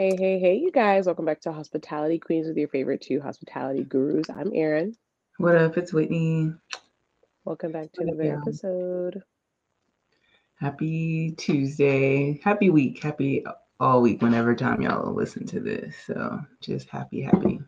Hey, hey, hey, you guys. Welcome back to Hospitality Queens with your favorite two hospitality gurus. I'm Erin. What up? It's Whitney. Welcome back to another episode. Happy Tuesday. Happy week. Happy all week whenever time y'all listen to this. So just happy, happy.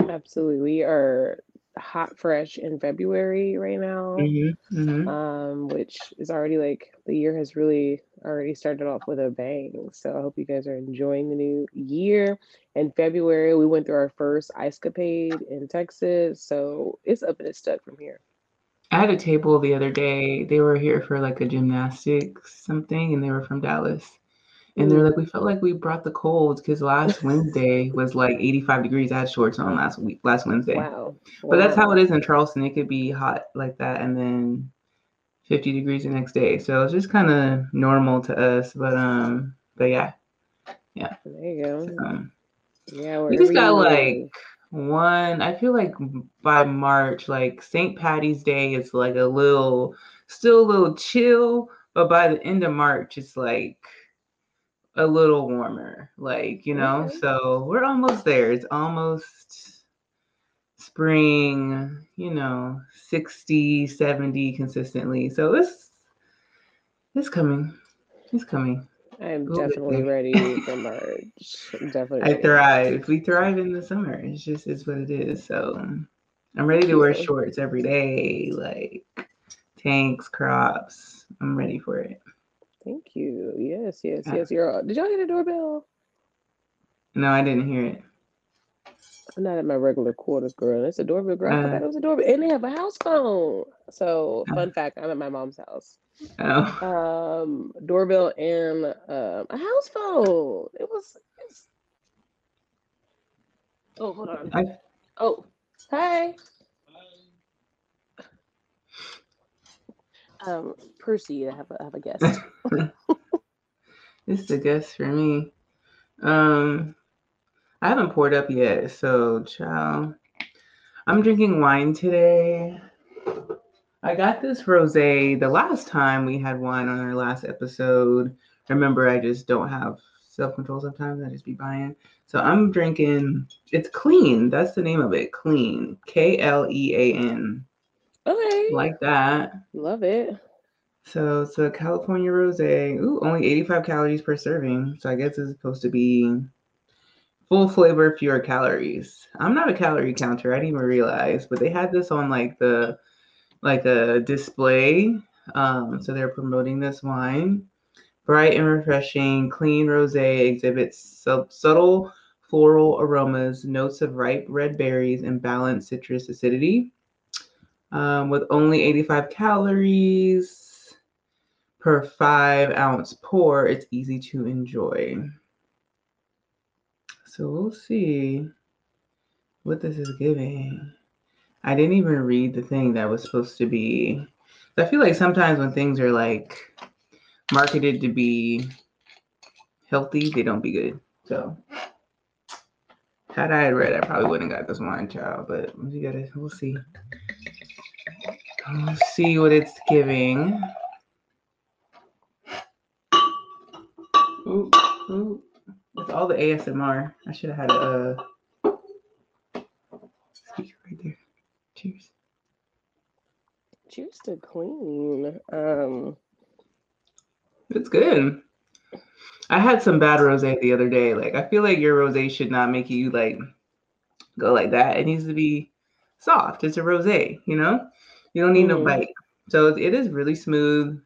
Absolutely. We are hot fresh in February right now, Mm-hmm. Mm-hmm. um, which is already like the year has really already started off with a bang. So I hope you guys are enjoying the new year. In February, we went through our first ice capade in Texas, so it's up and it's stuck from here. I had a table the other day. They were here for like a gymnastics something, and they were from Dallas. And they're like, we felt like we brought the cold because last Wednesday was like 85 degrees. I had shorts on last week, last Wednesday. Wow. But that's how it is in Charleston. It could be hot like that and then 50 degrees the next day. So it's just kind of normal to us. But um, but yeah, yeah. There you go. um, Yeah, we just got like one. I feel like by March, like St. Patty's Day is like a little, still a little chill. But by the end of March, it's like a little warmer. Like you know, Okay. so we're almost there. It's almost spring, you know, 60, 70 consistently. So it's it's coming. It's coming. I'm definitely ready for March. I'm definitely I thrive. We thrive in the summer. It's just it's what it is. So I'm ready to wear shorts every day, like tanks, crops. I'm ready for it. Thank you. Yes, yes, Yeah. yes. You're. Did y'all hear the doorbell? No, I didn't hear it. I'm not at my regular quarters, girl. It's a doorbell, girl. I Uh, forgot it was a doorbell, and they have a house phone. So, uh, fun fact: I'm at my mom's house. oh, Um, doorbell and um a house phone. It was. It's, oh, hold on. I, Oh, hey. Um, Percy, I have a, I have a guest. this is a guess for me. Um, I haven't poured up yet, so child. I'm drinking wine today. I got this rosé the last time we had wine on our last episode. Remember, I just don't have self control sometimes. I just be buying. So I'm drinking. It's clean. That's the name of it. Clean. K L E A N. Okay, Like that. love it. So it's a California rosé. Ooh, only 85 calories per serving. So I guess it's supposed to be full flavor, fewer calories. I'm not a calorie counter. I didn't even realize, but they had this on like the like a display. Um, so they're promoting this wine. Bright and refreshing, clean rosé exhibits sub- subtle floral aromas, notes of ripe red berries, and balanced citrus acidity. Um, with only 85 calories per five ounce pour, it's easy to enjoy. So we'll see what this is giving. I didn't even read the thing that was supposed to be. I feel like sometimes when things are like marketed to be healthy, they don't be good. So had I read, I probably wouldn't have got this wine, child. But we gotta, we'll see. We'll see what it's giving. Ooh, ooh. With all the ASMR, I should have had a uh, speaker right there. Cheers. Cheers to clean. Um, It's good. I had some bad rosé the other day. Like I feel like your rosé should not make you like go like that. It needs to be soft. It's a rosé, you know? You don't need no Mhm. bite. So it is really smooth.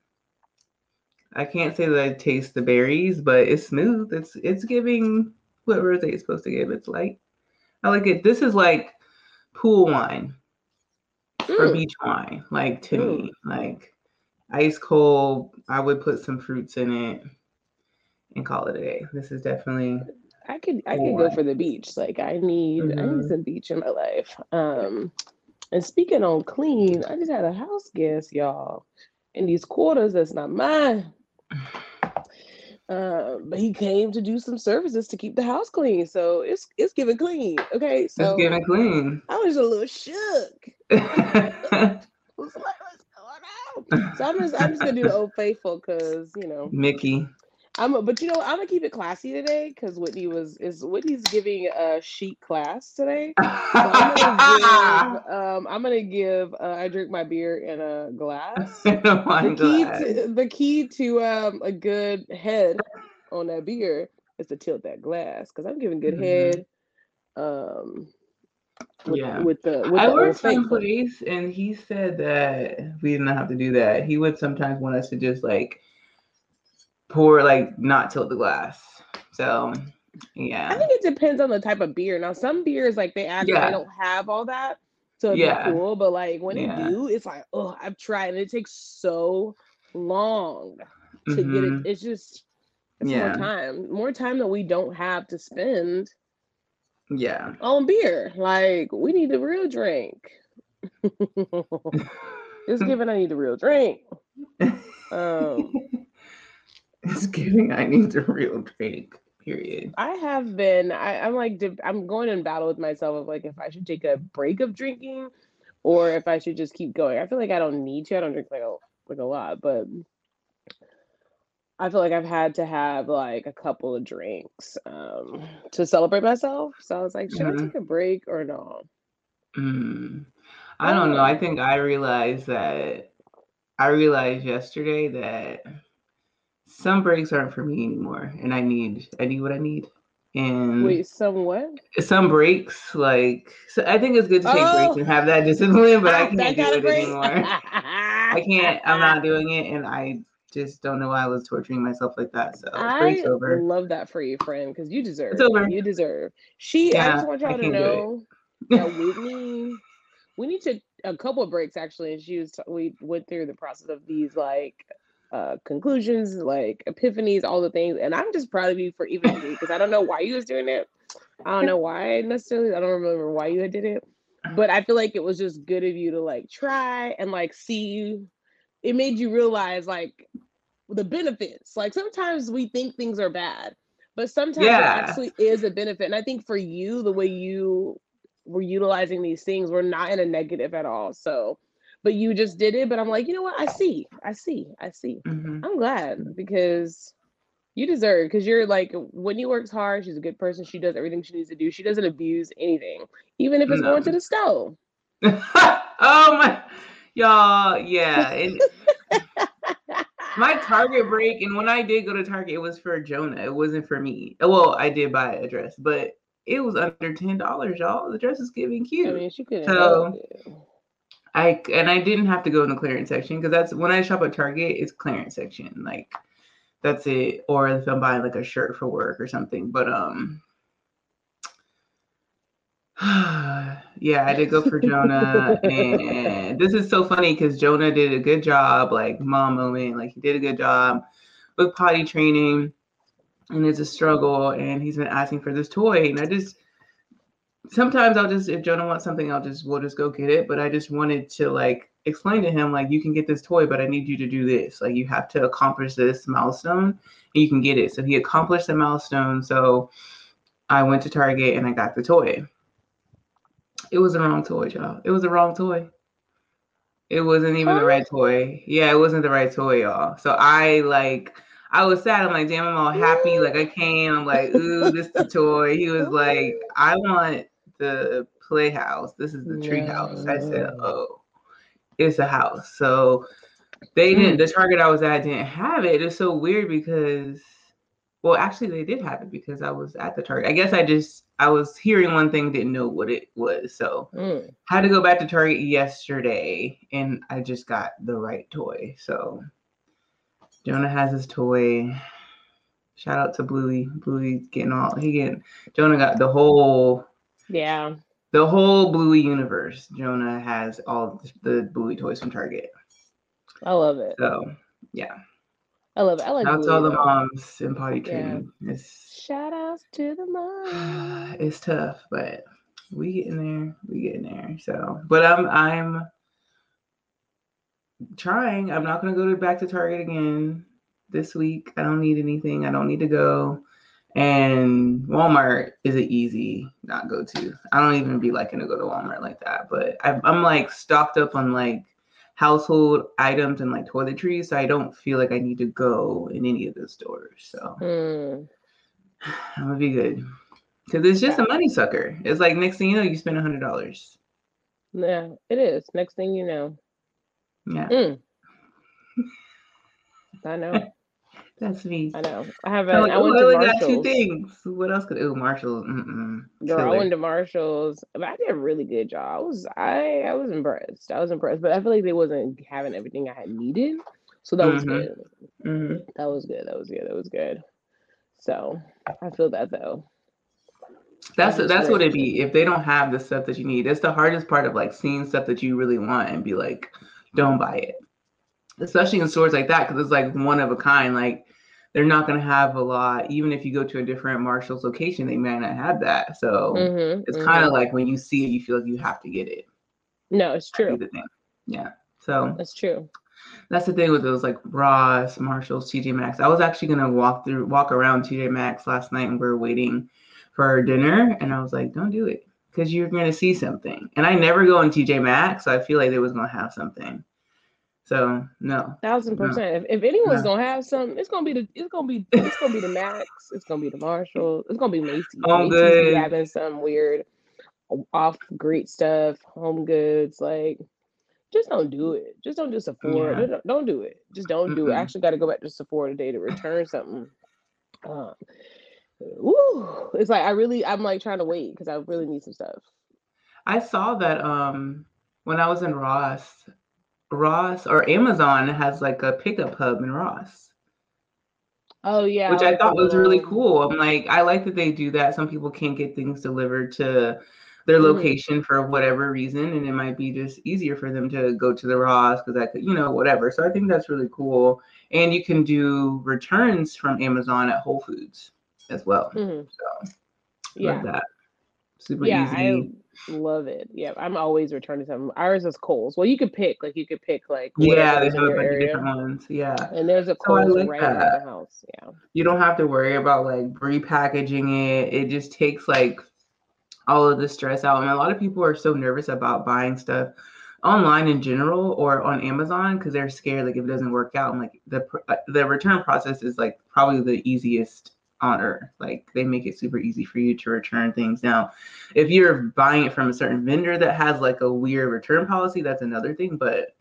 I can't say that I taste the berries, but it's smooth. It's it's giving what rosé is supposed to give. It's light. I like it. This is like pool wine or mm, beach wine, like to mm. me. Like ice cold. I would put some fruits in it and call it a day. This is definitely I could I could go for the beach. Like I need I need Mhm. some beach in my life. Um, and speaking on clean, I just had a house guest, y'all, in these quarters that's not mine. Um, but he came to do some services to keep the house clean. So it's it's giving clean. Okay. so It's getting clean. I was a little shook. I was like, what's going on? So I'm just I'm just gonna do the old faithful because you know Mickey. I'm, but you know, I'm gonna keep it classy today because Whitney was is Whitney's giving a chic class today. So I'm gonna give, um, I'm gonna give. Uh, I drink my beer in a glass. the key, to, the key to um a good head on that beer is to tilt that glass because I'm giving good mm-hmm. head. Um, with, yeah. With the, with I the worked someplace and he said that we didn't have to do that. He would sometimes want us to just like pour like not tilt the glass. So yeah. I think it depends on the type of beer. Now some beers like they actually yeah. don't have all that. So it's yeah. cool. But like when yeah. they do, it's like, oh, I've tried and it takes so long to mm-hmm. get it. Mm-hmm. It's just it's yeah. more time. More time that we don't have to spend yeah on beer. Like we need the real drink. it's given I need the real drink. Um it's giving I need the real drink. Period. I have been. I, I'm like I'm going in battle with myself of like if I should take a break of drinking, or if I should just keep going. I feel like I don't need to. I don't drink like a like a lot, but I feel like I've had to have like a couple of drinks um, to celebrate myself. So I was like, should mm-hmm. I take a break or no? Mm. I don't know. I think I realized that I realized yesterday that some breaks aren't for me anymore, and I need I need what I need. And wait, some what? Some breaks, like so I think it's good to take oh. breaks and oh. have that discipline, but I oh, can't do it anymore. I can't. I'm not doing it, and I just don't know why I was torturing myself like that. So I over. love that for you, friend, because you deserve. It's over. You deserve. She. Yeah, I just want y'all to know that Whitney. We need to a couple of breaks actually, and she was. we went through the process of these like uh, conclusions, like epiphanies, all the things. And I'm just proud of you for even because I don't know why you was doing it. I don't know why necessarily. I don't remember why you did it, but I feel like it was just good of you to like try and like see. It made you realize like the benefits. Like sometimes we think things are bad, but sometimes yeah. it actually is a benefit. And I think for you, the way you were utilizing these things were not in a negative at all. So but you just did it. But I'm like, you know what? I see, I see, I see. Mm-hmm. I'm glad because you deserve because you're like when Whitney works hard. She's a good person. She does everything she needs to do. She doesn't abuse anything, even if it's no. going to the stove. oh my, y'all, yeah. And my Target break, and when I did go to Target, it was for Jonah. It wasn't for me. Well, I did buy a dress, but it was under ten dollars, y'all. The dress is giving cute. I mean, she could. So I and I didn't have to go in the clearance section because that's when I shop at Target, it's clearance section. Like that's it. Or if I'm buying like a shirt for work or something. But um yeah, I did go for Jonah. and this is so funny because Jonah did a good job, like mom moment, like he did a good job with potty training. And it's a struggle, and he's been asking for this toy. And I just sometimes I'll just if Jonah wants something, I'll just we'll just go get it. But I just wanted to like explain to him like you can get this toy, but I need you to do this. Like you have to accomplish this milestone and you can get it. So he accomplished the milestone. So I went to Target and I got the toy. It was the wrong toy, y'all. It was the wrong toy. It wasn't even the right toy. Yeah, it wasn't the right toy, y'all. So I like I was sad. I'm like, damn, I'm all happy. Like I came. I'm like, ooh, this is the toy. He was like, I want the playhouse. This is the tree house. I said, oh, it's a house. So they didn't, the Target I was at didn't have it. It's so weird because, well, actually, they did have it because I was at the Target. I guess I just, I was hearing one thing, didn't know what it was. So mm. had to go back to Target yesterday and I just got the right toy. So Jonah has his toy. Shout out to Bluey. Bluey's getting all, he getting, Jonah got the whole yeah. The whole Bluey universe. Jonah has all the Bluey toys from Target. I love it. So yeah. I love it. I like Shout out to all the moms in potty training. Yeah. It's shout outs to the moms. It's tough, but we getting there. We getting there. So but I'm I'm trying. I'm not gonna go to back to Target again this week. I don't need anything. I don't need to go. And Walmart is an easy not go to. I don't even be liking to go to Walmart like that, but I, I'm like stocked up on like household items and like toiletries. So I don't feel like I need to go in any of those stores. So Mm. I'm gonna be good. Cause it's just a money sucker. It's like next thing you know, you spend a hundred dollars. Yeah, it is. Next thing you know. Yeah, Mm. I know. That's me. I know. I have a, like, I oh, went only got two things. What else could? Oh, Marshall. Mm-mm. Girl, I went to Marshalls. But I did a really good job. I was I I was impressed. I was impressed, but I feel like they wasn't having everything I had needed. So that was Mhm. good. Mhm. That was good. That was good. That was good. So I feel that though. That's just that's what it be. If they don't have the stuff that you need, it's the hardest part of like seeing stuff that you really want and be like, don't buy it. Especially in stores like that, because it's like one of a kind. Like they're not gonna have a lot. Even if you go to a different Marshalls location, they may not have that. So Mhm, it's mhm. kind of like when you see it, you feel like you have to get it. No, it's true. Yeah. So That's true. that's the thing with those like Ross, Marshalls, TJ Maxx. I was actually gonna walk through, walk around TJ Maxx last night, and we are waiting for our dinner, and I was like, "Don't do it, because you're gonna see something." And I never go in TJ Maxx, so I feel like they was gonna have something. So no, Thousand No. percent. If, if anyone's No. gonna have something, it's gonna be the it's gonna be it's gonna be the Max. It's gonna be the Marshall. It's gonna be Macy's. Home Macy's be having some weird off great stuff. Home Goods, like just don't do it. Just don't do Sephora. Yeah. Don't, don't do it. Just don't do it. I actually got to go back to Sephora today to return something. Um, woo, it's like I really I'm like trying to wait because I really need some stuff. I saw that um when I was in Ross, Ross or Amazon has like a pickup hub in Ross. Oh yeah, which I thought was really cool. I'm like, I like that they do that. Some people can't get things delivered to their Mhm. location for whatever reason, and it might be just easier for them to go to the Ross because I could, you know, whatever. So I think that's really cool. And you can do returns from Amazon at Whole Foods as well. Mhm. So Yeah. love that. Super yeah, easy. I love it. Yeah, I'm always returning something. Ours is Kohl's. Well, you could pick, like you could pick like yeah, they have a bunch of different ones. Yeah. And there's a So I like right that. the house. Yeah. you don't have to worry about like repackaging it. It just takes like all of the stress out. And a lot of people are so nervous about buying stuff online in general or on Amazon because they're scared like if it doesn't work out. And like the uh, the return process is like probably the easiest on earth. Like they make it super easy for you to return things. Now, if you're buying it from a certain vendor that has like a weird return policy, that's another thing. But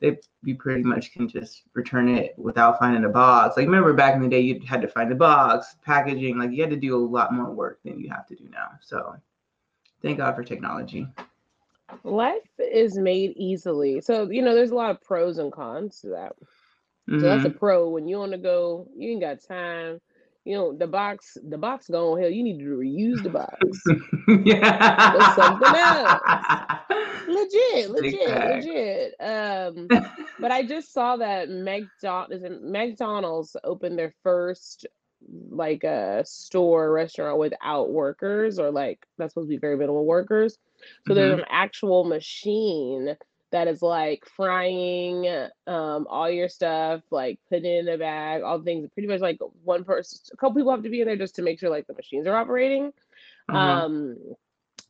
they you pretty much can just return it without finding a box. Like remember back in the day, you had to find the box, packaging. Like you had to do a lot more work than you have to do now. So thank God for technology. Life is made easily. So, you know, there's a lot of pros and cons to that. So that's mm-hmm. a pro. When you want to go, you ain't got time. You know, the box, the box gone. Hell, you need to reuse the box. yeah. Something legit, legit, facts. legit. Um, but I just saw that McDonald's McDonald's opened their first like a store restaurant without workers or like that's supposed to be very minimal workers. So there's an actual machine that is like frying um all your stuff, like putting it in a bag, all things pretty much like one person a couple people have to be in there just to make sure like the machines are operating. Mhm. Um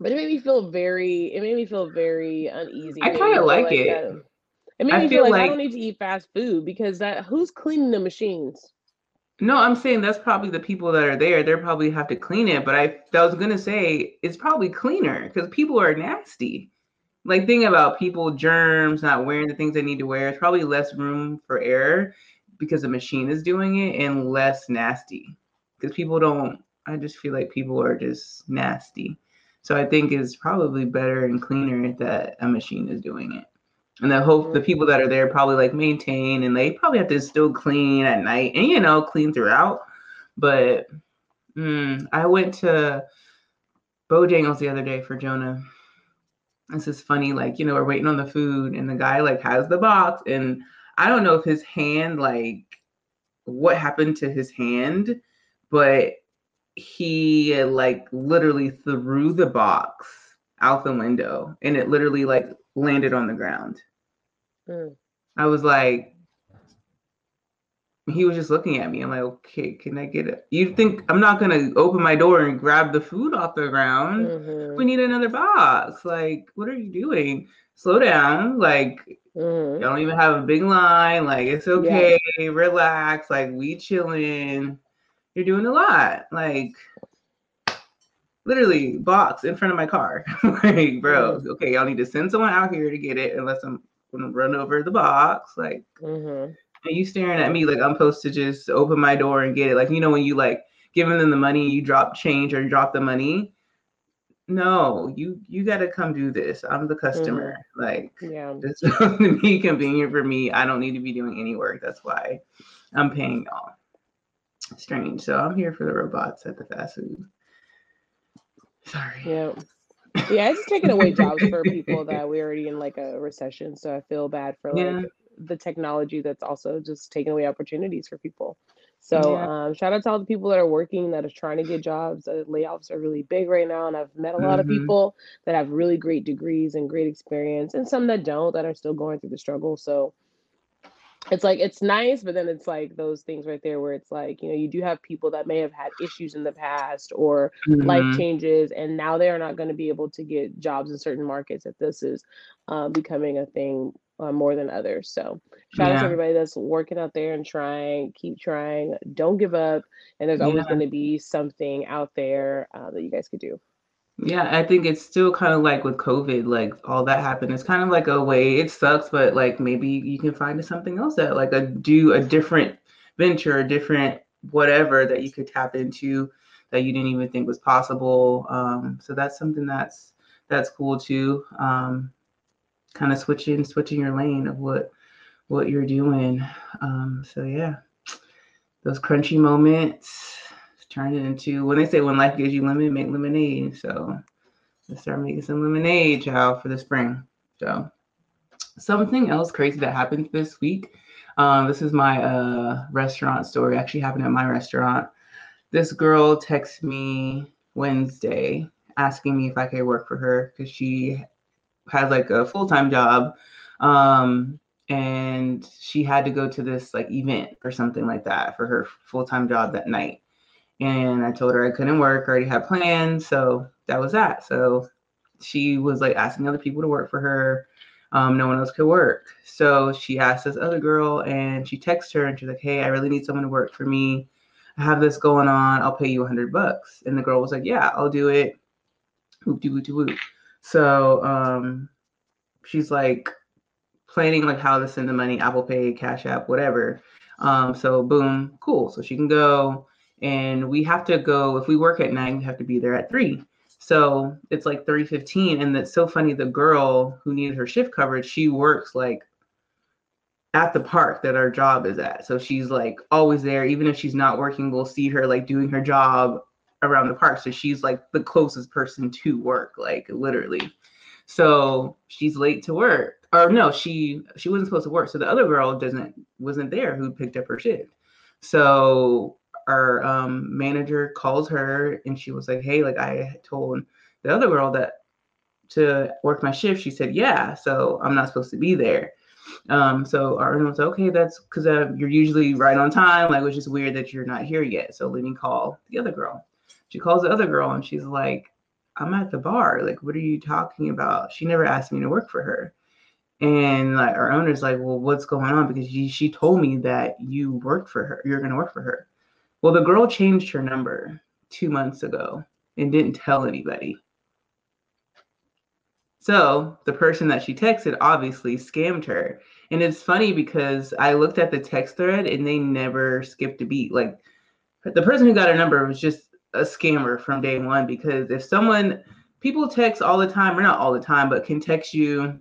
but it made me feel very it made me feel very uneasy. I kinda me feel like it. that- it made I me feel feel like, I don't need to eat fast food because that who's cleaning the machines? No, I'm saying that's probably the people that are there. They probably have to clean it. But I, I was gonna say it's probably cleaner because people are nasty. Like think about people, germs, not wearing the things they need to wear. It's probably less room for error because the machine is doing it, and less nasty because people don't. I just feel like people are just nasty. So I think it's probably better and cleaner that a machine is doing it. And the hope the people that are there probably like maintain and they probably have to still clean at night and you know clean throughout. But mm, I went to Bojangles the other day for Jonah. This is funny, like you know we're waiting on the food and the guy like has the box and I don't know if his hand like what happened to his hand, but he like literally threw the box out the window and it literally like landed on the ground. Mm. I was like, he was just looking at me. I'm like, okay, can I get it? You think I'm not gonna open my door and grab the food off the ground? Mhm. We need another box. Like, what are you doing? Slow down. Like, Mm-hmm. Y'all don't even have a big line. Like it's okay, yeah. relax. Like we chilling. You're doing a lot. Like literally box in front of my car. like, bro, mm-hmm. okay, y'all need to send someone out here to get it unless I'm gonna run over the box. Like, mm-hmm. And you staring at me like I'm supposed to just open my door and get it. Like, you know, when you like giving them the money, you drop change or drop the money. No, you you got to come do this. I'm the customer. Mm-hmm. Like, yeah, this to be convenient for me. I don't need to be doing any work. That's why I'm paying y'all. Strange. So I'm here for the robots at the fast food. Sorry. Yeah. Yeah, it's taking away jobs for people that we're already in like a recession. So I feel bad for like yeah. The technology that's also just taking away opportunities for people. So yeah. um, shout out to all the people that are working that are trying to get jobs. Uh, layoffs are really big right now, and I've met a lot mm-hmm. of people that have really great degrees and great experience, and some that don't that are still going through the struggle. So it's like it's nice, but then it's like those things right there where it's like, you know, you do have people that may have had issues in the past or mm-hmm. life changes, and now they are not going to be able to get jobs in certain markets if this is uh, becoming a thing uh, more than others. So shout yeah. out to everybody that's working out there and trying, keep trying, don't give up, and there's always yeah. going to be something out there uh, that you guys could do. Yeah, I think it's still kind of like with COVID, like all that happened. It's kind of like a way it sucks, but like maybe you can find something else that like a do a different venture, a different whatever that you could tap into that you didn't even think was possible. Um, so that's something that's that's cool too. Um, kind of switching switching your lane of what what you're doing. Um, so yeah, those crunchy moments turn it into when they say when life gives you lemon, make lemonade. So let's start making some lemonade, child, for the spring. So something else crazy that happened this week. Um, this is my uh, restaurant story. Actually happened at my restaurant. This girl texted me Wednesday asking me if I could work for her because she has like a full time job. Um, and she had to go to this like event or something like that for her full time job that night. And I told her I couldn't work, I already had plans. So that was that. So she was like asking other people to work for her. Um, no one else could work. So she asked this other girl and she texted her and she's like, Hey, I really need someone to work for me. I have this going on. I'll pay you a hundred bucks. And the girl was like, Yeah, I'll do it. Whoop de whoop de whoop. So um, she's like planning like how to send the money, Apple Pay, Cash App, whatever. Um, so boom, cool. So she can go and we have to go if we work at nine we have to be there at three so it's like 3.15 and it's so funny the girl who needed her shift coverage she works like at the park that our job is at so she's like always there even if she's not working we'll see her like doing her job around the park so she's like the closest person to work like literally so she's late to work or no she she wasn't supposed to work so the other girl doesn't wasn't there who picked up her shift so our um, manager calls her and she was like, Hey, like I told the other girl that to work my shift. She said, Yeah, so I'm not supposed to be there. Um, so our owner was like, Okay, that's because uh, you're usually right on time. Like, it's just weird that you're not here yet. So let me call the other girl. She calls the other girl and she's like, I'm at the bar. Like, what are you talking about? She never asked me to work for her. And like our owner's like, well, what's going on? Because she, she told me that you worked for her. You're gonna work for her. Well, the girl changed her number two months ago and didn't tell anybody. So the person that she texted obviously scammed her. And it's funny because I looked at the text thread and they never skipped a beat. Like the person who got her number was just a scammer from day one because if someone people text all the time, or not all the time, but can text you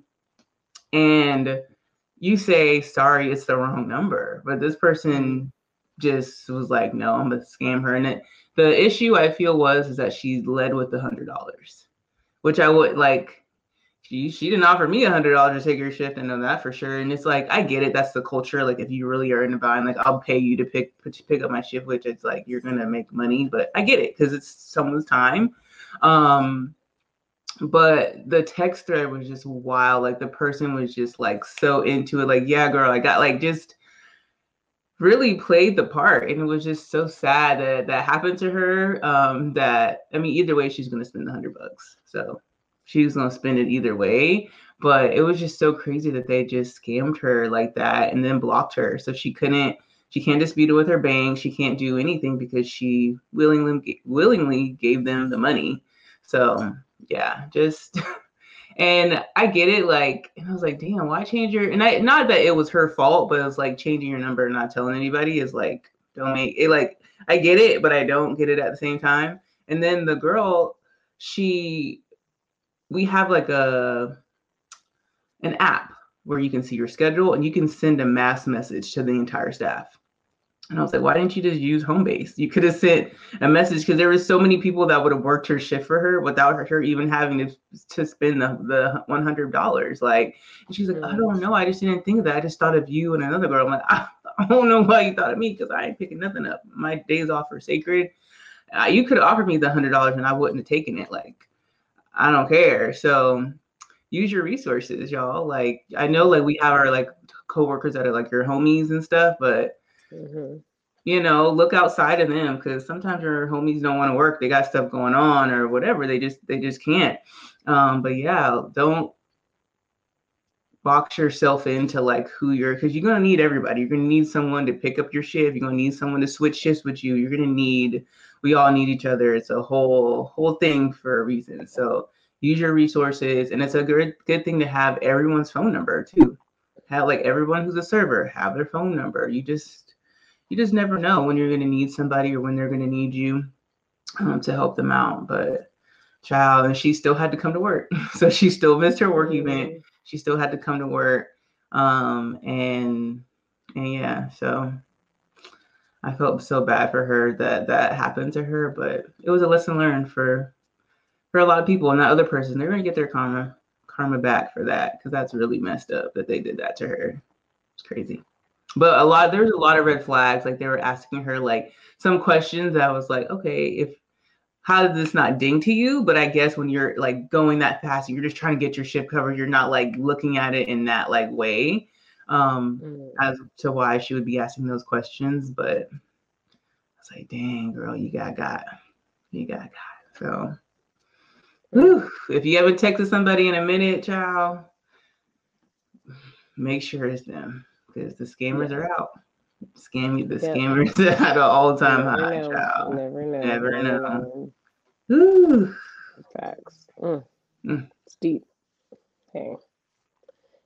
and you say, sorry, it's the wrong number. But this person just was like, no, I'm gonna scam her. And it, the issue I feel was is that she led with the hundred dollars, which I would like. She she didn't offer me a hundred dollars to take her shift, and know that for sure. And it's like I get it. That's the culture. Like if you really are in a bind, like I'll pay you to pick pick up my shift, which it's like you're gonna make money. But I get it because it's someone's time. Um, but the text thread was just wild. Like the person was just like so into it. Like yeah, girl, I got like just really played the part and it was just so sad that that happened to her um that i mean either way she's going to spend the hundred bucks so she was gonna spend it either way. But it was just so crazy that they just scammed her like that and then blocked her. So she couldn't she can't dispute it with her bank. She can't do anything because she willingly willingly gave them the money. So yeah, just and I get it. Like, and I was like, damn, why change your? And I not that it was her fault, but it was like changing your number and not telling anybody is like don't make it. Like, I get it, but I don't get it at the same time. And then the girl, she, we have like a an app where you can see your schedule and you can send a mass message to the entire staff. And I was like, why didn't you just use Homebase? You could have sent a message because there were so many people that would have worked her shift for her without her even having to, to spend the, the $100. Like, and she's like, I don't know. I just didn't think of that. I just thought of you and another girl. I'm like, I, I don't know why you thought of me because I ain't picking nothing up. My days off are sacred. Uh, you could have offered me the $100 and I wouldn't have taken it. Like, I don't care. So use your resources, y'all. Like, I know like we have our like coworkers that are like your homies and stuff, but Mm-hmm. You know, look outside of them because sometimes your homies don't want to work. They got stuff going on or whatever. They just they just can't. Um, but yeah, don't box yourself into like who you're because you're gonna need everybody. You're gonna need someone to pick up your shift. You're gonna need someone to switch shifts with you. You're gonna need we all need each other. It's a whole whole thing for a reason. So use your resources and it's a good good thing to have everyone's phone number too. Have like everyone who's a server have their phone number. You just you just never know when you're going to need somebody or when they're going to need you um, to help them out. But child, and she still had to come to work, so she still missed her work event. She still had to come to work, um, and and yeah, so I felt so bad for her that that happened to her, but it was a lesson learned for for a lot of people. And that other person, they're gonna get their karma karma back for that because that's really messed up that they did that to her. It's crazy but a lot there's a lot of red flags like they were asking her like some questions that I was like okay if how did this not ding to you but i guess when you're like going that fast you're just trying to get your ship covered you're not like looking at it in that like way um mm. as to why she would be asking those questions but i was like dang girl you got got you got got so whew, if you haven't texted somebody in a minute child make sure it's them because the scammers are out. Scam the yep. scammers at an all time high. Know. Child. Never know. Never, Never know. know. Ooh. Facts. Mm. Mm. It's deep. Hey.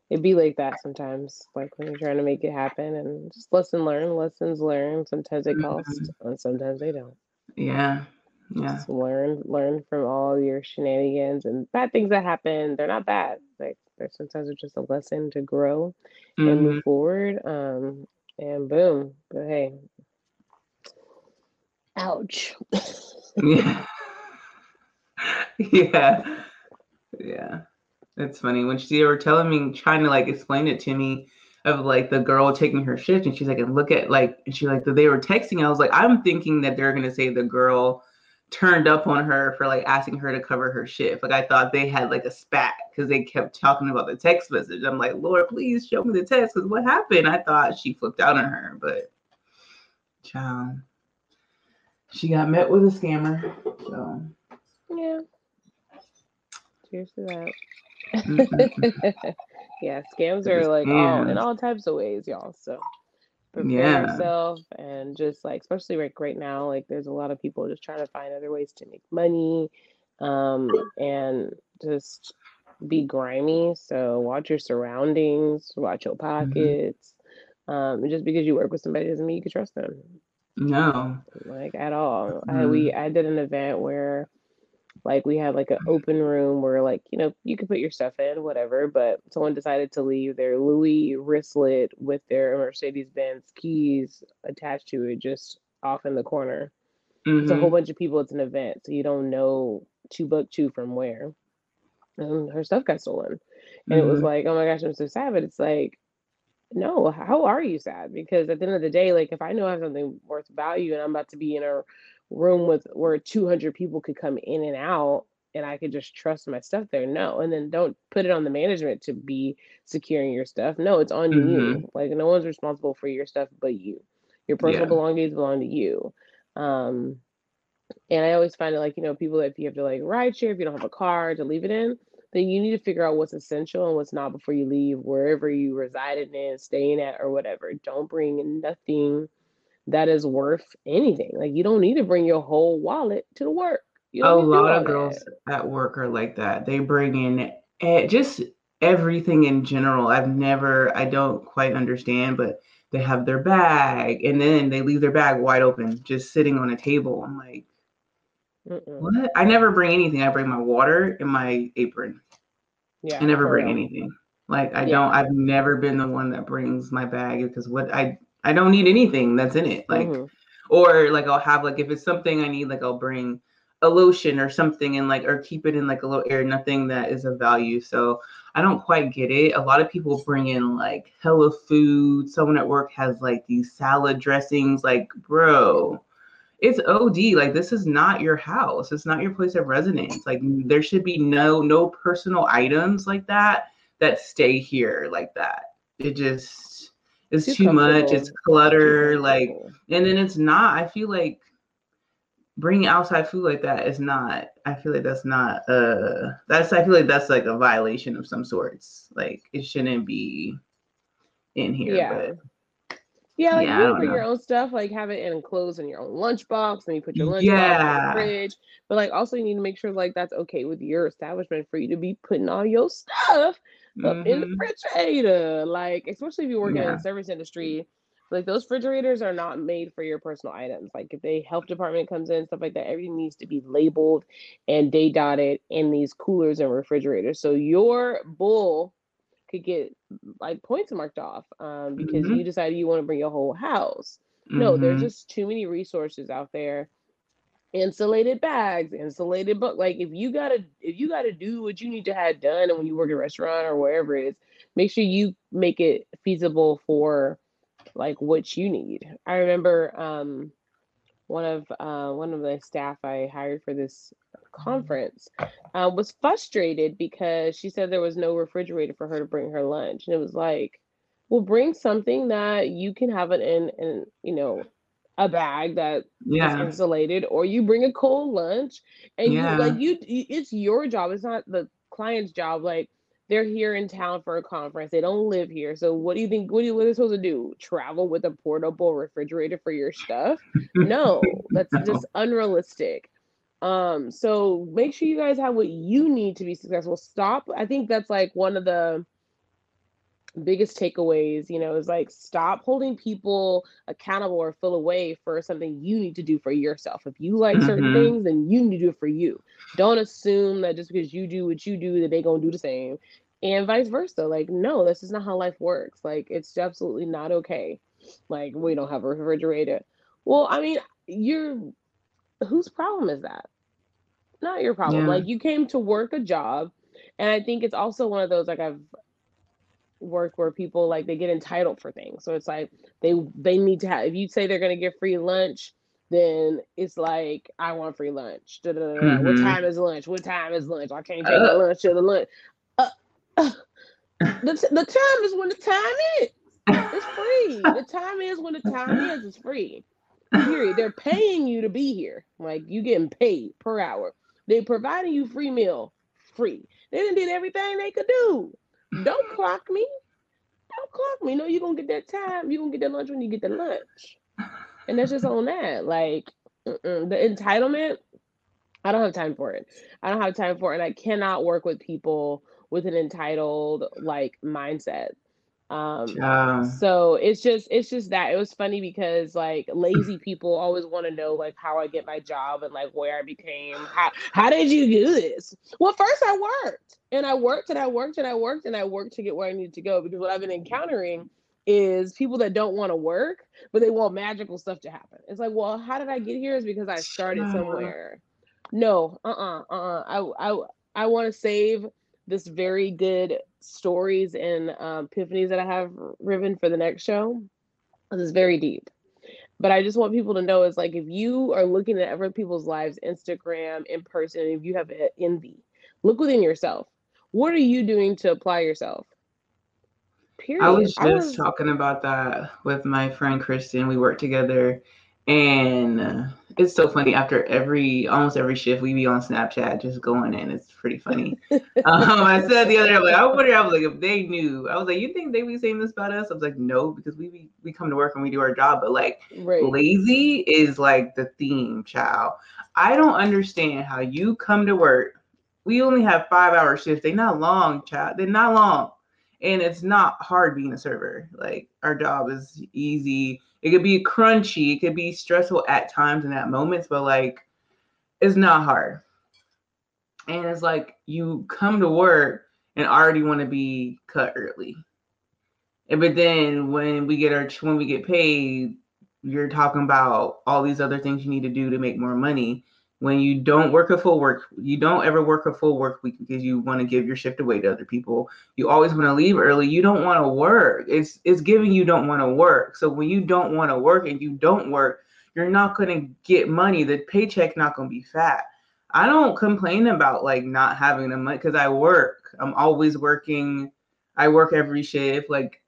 It'd be like that sometimes, like when you're trying to make it happen and just lesson learn, lessons learned. Sometimes they cost mm-hmm. and sometimes they don't. Yeah. Yeah. Just learn, learn from all your shenanigans and bad things that happen. They're not bad. Like they're sometimes it's just a lesson to grow mm-hmm. and move mm-hmm. forward. Um, and boom. But hey, ouch. yeah. yeah. Yeah. It's funny when she were telling me, trying to like explain it to me of like the girl taking her shift, and she's like, and look at like, and she like they were texting. I was like, I'm thinking that they're gonna say the girl turned up on her for like asking her to cover her shift. Like I thought they had like a spat because they kept talking about the text message. I'm like, Lord, please show me the text because what happened? I thought she flipped out on her, but child, she got met with a scammer. So yeah, cheers to that. Yeah, scams are like all in all types of ways, y'all. So prepare yeah. yourself and just like especially like right now like there's a lot of people just trying to find other ways to make money um and just be grimy so watch your surroundings watch your mm-hmm. pockets mm-hmm. um just because you work with somebody doesn't mean you can trust them no like at all mm-hmm. I, we i did an event where like we had like an open room where like, you know, you could put your stuff in, whatever, but someone decided to leave their Louis wristlet with their Mercedes Benz keys attached to it just off in the corner. Mm-hmm. It's a whole mm-hmm. bunch of people, it's an event, so you don't know to book two from where. And her stuff got stolen. And mm-hmm. it was mm-hmm. like, oh my gosh, I'm so sad. But it's like, no, how are you sad? Because at the end of the day, like if I know I have something worth value and I'm about to be in a room with where 200 people could come in and out and I could just trust my stuff there. No. And then don't put it on the management to be securing your stuff. No, it's on mm-hmm. you. Like no one's responsible for your stuff but you. Your personal yeah. belongings belong to you. Um and I always find it like, you know, people if you have to like ride share, if you don't have a car to leave it in, then you need to figure out what's essential and what's not before you leave wherever you resided in, staying at, or whatever. Don't bring nothing that is worth anything. Like you don't need to bring your whole wallet to the work. a lot of girls that. at work are like that. They bring in just everything in general. I've never, I don't quite understand, but they have their bag and then they leave their bag wide open, just sitting on a table. I'm like, Mm-mm. what? I never bring anything. I bring my water and my apron. Yeah. I never bring real. anything. Like I yeah. don't. I've never been the one that brings my bag because what I I don't need anything that's in it. Like, mm-hmm. or like I'll have like if it's something I need, like I'll bring a lotion or something and like or keep it in like a little air. Nothing that is of value. So I don't quite get it. A lot of people bring in like hella food. Someone at work has like these salad dressings. Like, bro, it's OD. Like, this is not your house. It's not your place of residence. Like, there should be no no personal items like that that stay here like that. It just it's too, too much. It's clutter. Like, and then it's not. I feel like bringing outside food like that is not i feel like that's not uh that's i feel like that's like a violation of some sorts like it shouldn't be in here yeah but, yeah like yeah, you bring your own stuff like have it enclosed in your own lunchbox and you put your lunchbox yeah. in the fridge but like also you need to make sure like that's okay with your establishment for you to be putting all your stuff mm-hmm. in the refrigerator like especially if you work yeah. in the service industry like those refrigerators are not made for your personal items. Like if the health department comes in, stuff like that, everything needs to be labeled and day dotted in these coolers and refrigerators. So your bull could get like points marked off um, because mm-hmm. you decided you want to bring your whole house. Mm-hmm. No, there's mm-hmm. just too many resources out there. Insulated bags, insulated book. Like if you gotta if you gotta do what you need to have done and when you work at a restaurant or wherever it is, make sure you make it feasible for like what you need. I remember um, one of uh, one of the staff I hired for this conference uh, was frustrated because she said there was no refrigerator for her to bring her lunch, and it was like, well, bring something that you can have it in, and you know, a bag that yeah. is insulated, or you bring a cold lunch, and yeah. you like you, it's your job. It's not the client's job. Like they're here in town for a conference. They don't live here. So what do you think? What, do you, what are they supposed to do? Travel with a portable refrigerator for your stuff? No, that's no. just unrealistic. Um, so make sure you guys have what you need to be successful. Stop. I think that's like one of the biggest takeaways, you know, is like stop holding people accountable or fill away for something you need to do for yourself. If you like mm-hmm. certain things, then you need to do it for you. Don't assume that just because you do what you do that they're gonna do the same. And vice versa. Like, no, this is not how life works. Like, it's absolutely not okay. Like, we don't have a refrigerator. Well, I mean, you're whose problem is that? Not your problem. Yeah. Like you came to work a job. And I think it's also one of those like I've work where people like they get entitled for things. So it's like they they need to have if you say they're gonna get free lunch, then it's like I want free lunch. Mm-hmm. What time is lunch? What time is lunch? I can't take uh, my lunch to the lunch. Uh, uh, the, the time is when the time is. It's free. the time is when the time is. It's free. Period. They're paying you to be here. Like you getting paid per hour. They providing you free meal, free. They didn't did everything they could do. Don't clock me. Don't clock me. No, you're gonna get that time. You're gonna get that lunch when you get the lunch. And that's just on that. Like the entitlement, I don't have time for it. I don't have time for it. And I cannot work with people with an entitled like mindset. Um yeah. so it's just it's just that it was funny because like lazy people always want to know like how I get my job and like where I became how how did you do this? Well, first I worked and I worked and I worked and I worked and I worked to get where I needed to go because what I've been encountering is people that don't want to work, but they want magical stuff to happen. It's like, well, how did I get here? Is because I started somewhere. No, uh-uh, uh-uh. I I I want to save this very good stories and um, epiphanies that I have written for the next show. This is very deep. But I just want people to know is like if you are looking at other people's lives, Instagram, in person, if you have envy, look within yourself. What are you doing to apply yourself? Period. I was just I was... talking about that with my friend Kristen. We work together, and it's so funny. After every almost every shift, we be on Snapchat just going in. It's pretty funny. um, I said the other day, like, I wonder, I was like, if they knew, I was like, you think they be saying this about us? I was like, no, because we be, we come to work and we do our job, but like, right. lazy is like the theme, child. I don't understand how you come to work. We only have five hour shifts. They're not long, child. They're not long, and it's not hard being a server. Like our job is easy it could be crunchy, it could be stressful at times and at moments, but like it's not hard. And it's like you come to work and already want to be cut early. And but then when we get our when we get paid, you're talking about all these other things you need to do to make more money when you don't work a full work you don't ever work a full work week because you want to give your shift away to other people. You always want to leave early. You don't want to work. It's it's giving you don't want to work. So when you don't want to work and you don't work you're not going to get money. The paycheck not going to be fat. I don't complain about like not having the money because i work. I'm always working. I work every shift. Like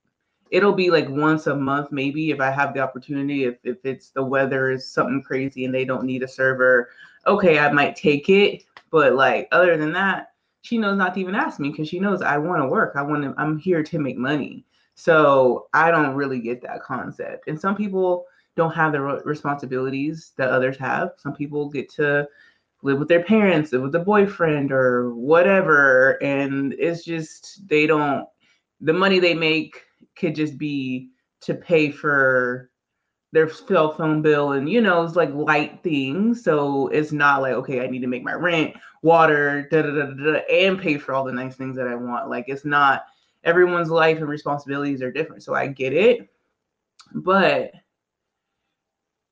it'll be like once a month maybe if i have the opportunity if, if it's the weather is something crazy and they don't need a server okay, I might take it, but like other than that, she knows not to even ask me because she knows I want to work. I want to. I'm here to make money. So I don't really get that concept. And some people don't have the responsibilities that others have. Some people get to live with their parents, live with a boyfriend or whatever, and it's just they don't. The money they make could just be to pay for their cell phone bill and you know it's like light things. So it's not like okay i need to make my rent water da, da, da, da, and pay for all the nice things that i want. Like it's not everyone's life and responsibilities are different. So i get it. But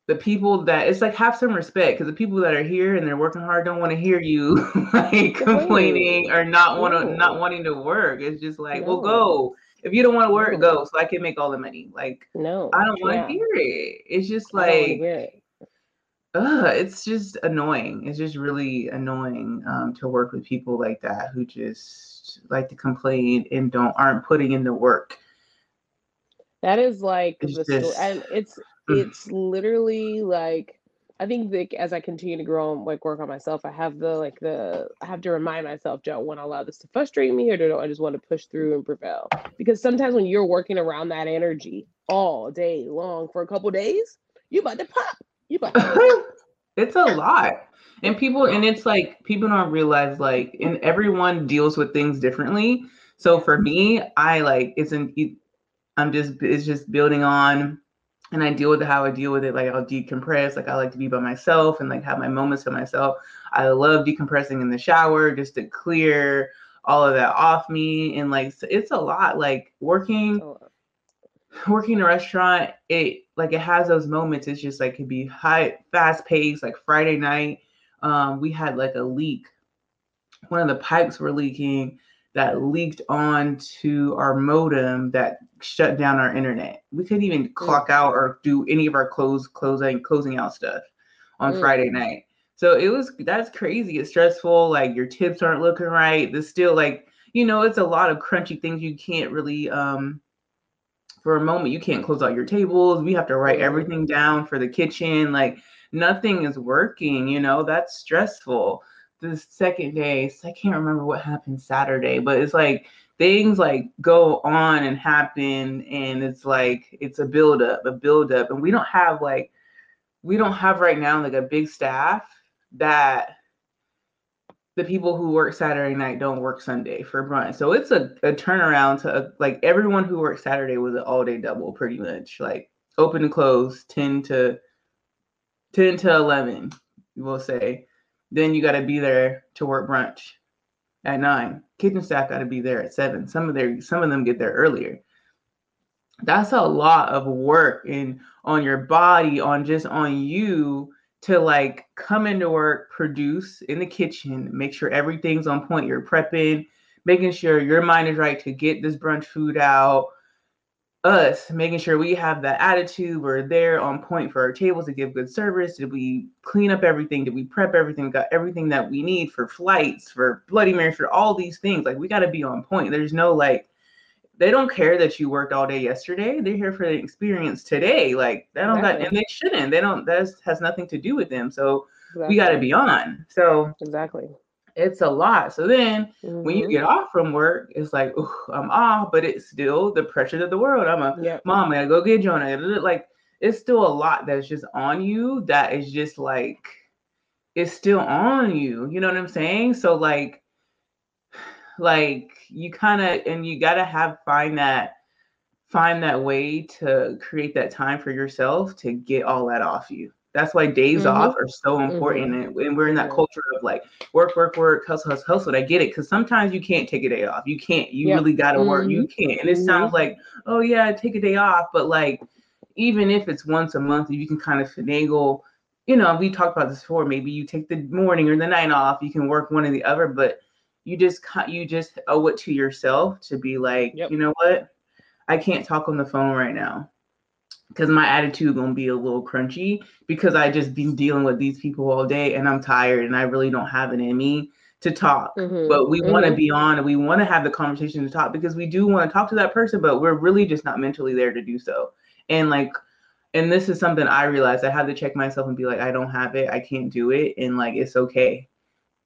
the people that it's like have some respect because the people that are here and they're working hard don't want to hear you like complaining or not want to not wanting to work. It's just like no. well go if you don't want to work, go so I can make all the money. Like, no, I don't want to hear it. It's just like, it. Ugh, it's just annoying. It's just really annoying um, to work with people like that who just like to complain and don't aren't putting in the work. That is like it's the just, and it's mm. it's literally like I think like as I continue to grow and like work on myself, I have the like the I have to remind myself, do I want to allow this to frustrate me or do I just want to push through and prevail? Because sometimes when you're working around that energy all day long for a couple days, you about to pop. You about to it's a lot. And people and it's like people don't realize like and everyone deals with things differently. So for me, I like it's an I'm just it's just building on and I deal with it how I deal with it. Like I'll decompress. Like I like to be by myself and like have my moments to myself. I love decompressing in the shower just to clear all of that off me. And like it's a lot. Like working oh. working in a restaurant, it like it has those moments. It's just like it be high, fast paced. Like Friday night, um, we had like a leak. One of the pipes were leaking that leaked onto our modem that shut down our internet. We couldn't even mm. clock out or do any of our close closing closing out stuff on mm. Friday night. So it was that's crazy. It's stressful. Like your tips aren't looking right. There's still like you know it's a lot of crunchy things you can't really um for a moment you can't close out your tables. We have to write mm. everything down for the kitchen. Like nothing is working. You know that's stressful the second day, I can't remember what happened Saturday, but it's like things like go on and happen, and it's like it's a build up, a build up, and we don't have like we don't have right now like a big staff that the people who work Saturday night don't work Sunday for brunch. So it's a, a turnaround to a, like everyone who worked Saturday was an all day double pretty much like open and close 10 to 10 to 11 we'll say then you got to be there to work brunch at nine. Kitchen staff got to be there at seven. Some of their some of them get there earlier. That's a lot of work and on your body, on just on you to like come into work, produce in the kitchen, make sure everything's on point. You're prepping, making sure your mind is right to get this brunch food out, us making sure we have that attitude we're there on point for our tables to give good service did we clean up everything did we prep everything got everything that we need for flights for bloody mary for all these things like we got to be on point there's no like they don't care that you worked all day yesterday. They're here for the experience today. Like they don't exactly. got, and they shouldn't. They don't. That has nothing to do with them. So exactly. we got to be on. So exactly, it's a lot. So then mm-hmm. when you mm-hmm. get off from work, it's like I'm off, but it's still the pressure of the world. I'm a yep. mom. I go get Jonah. Like it's still a lot that's just on you. That is just like it's still on you. You know what I'm saying? So like like you kind of and you got to have find that find that way to create that time for yourself to get all that off you that's why days mm-hmm. off are so important mm-hmm. and, we're in that culture of like work work work hustle hustle hustle i get it because sometimes you can't take a day off you can't you yep. really gotta mm-hmm. work you mm-hmm. can't and it sounds mm-hmm. like oh yeah take a day off but like even if it's once a month you can kind of finagle you know we talked about this before maybe you take the morning or the night off you can work one or the other but you just you just owe it to yourself to be like, yep. you know what, I can't talk on the phone right now because my attitude gonna be a little crunchy because I just been dealing with these people all day and I'm tired and I really don't have it in me to talk. Mm-hmm. But we mm-hmm. want to be on and we want to have the conversation to talk because we do want to talk to that person, but we're really just not mentally there to do so. And like, and this is something I realized I had to check myself and be like, I don't have it, I can't do it, and like it's okay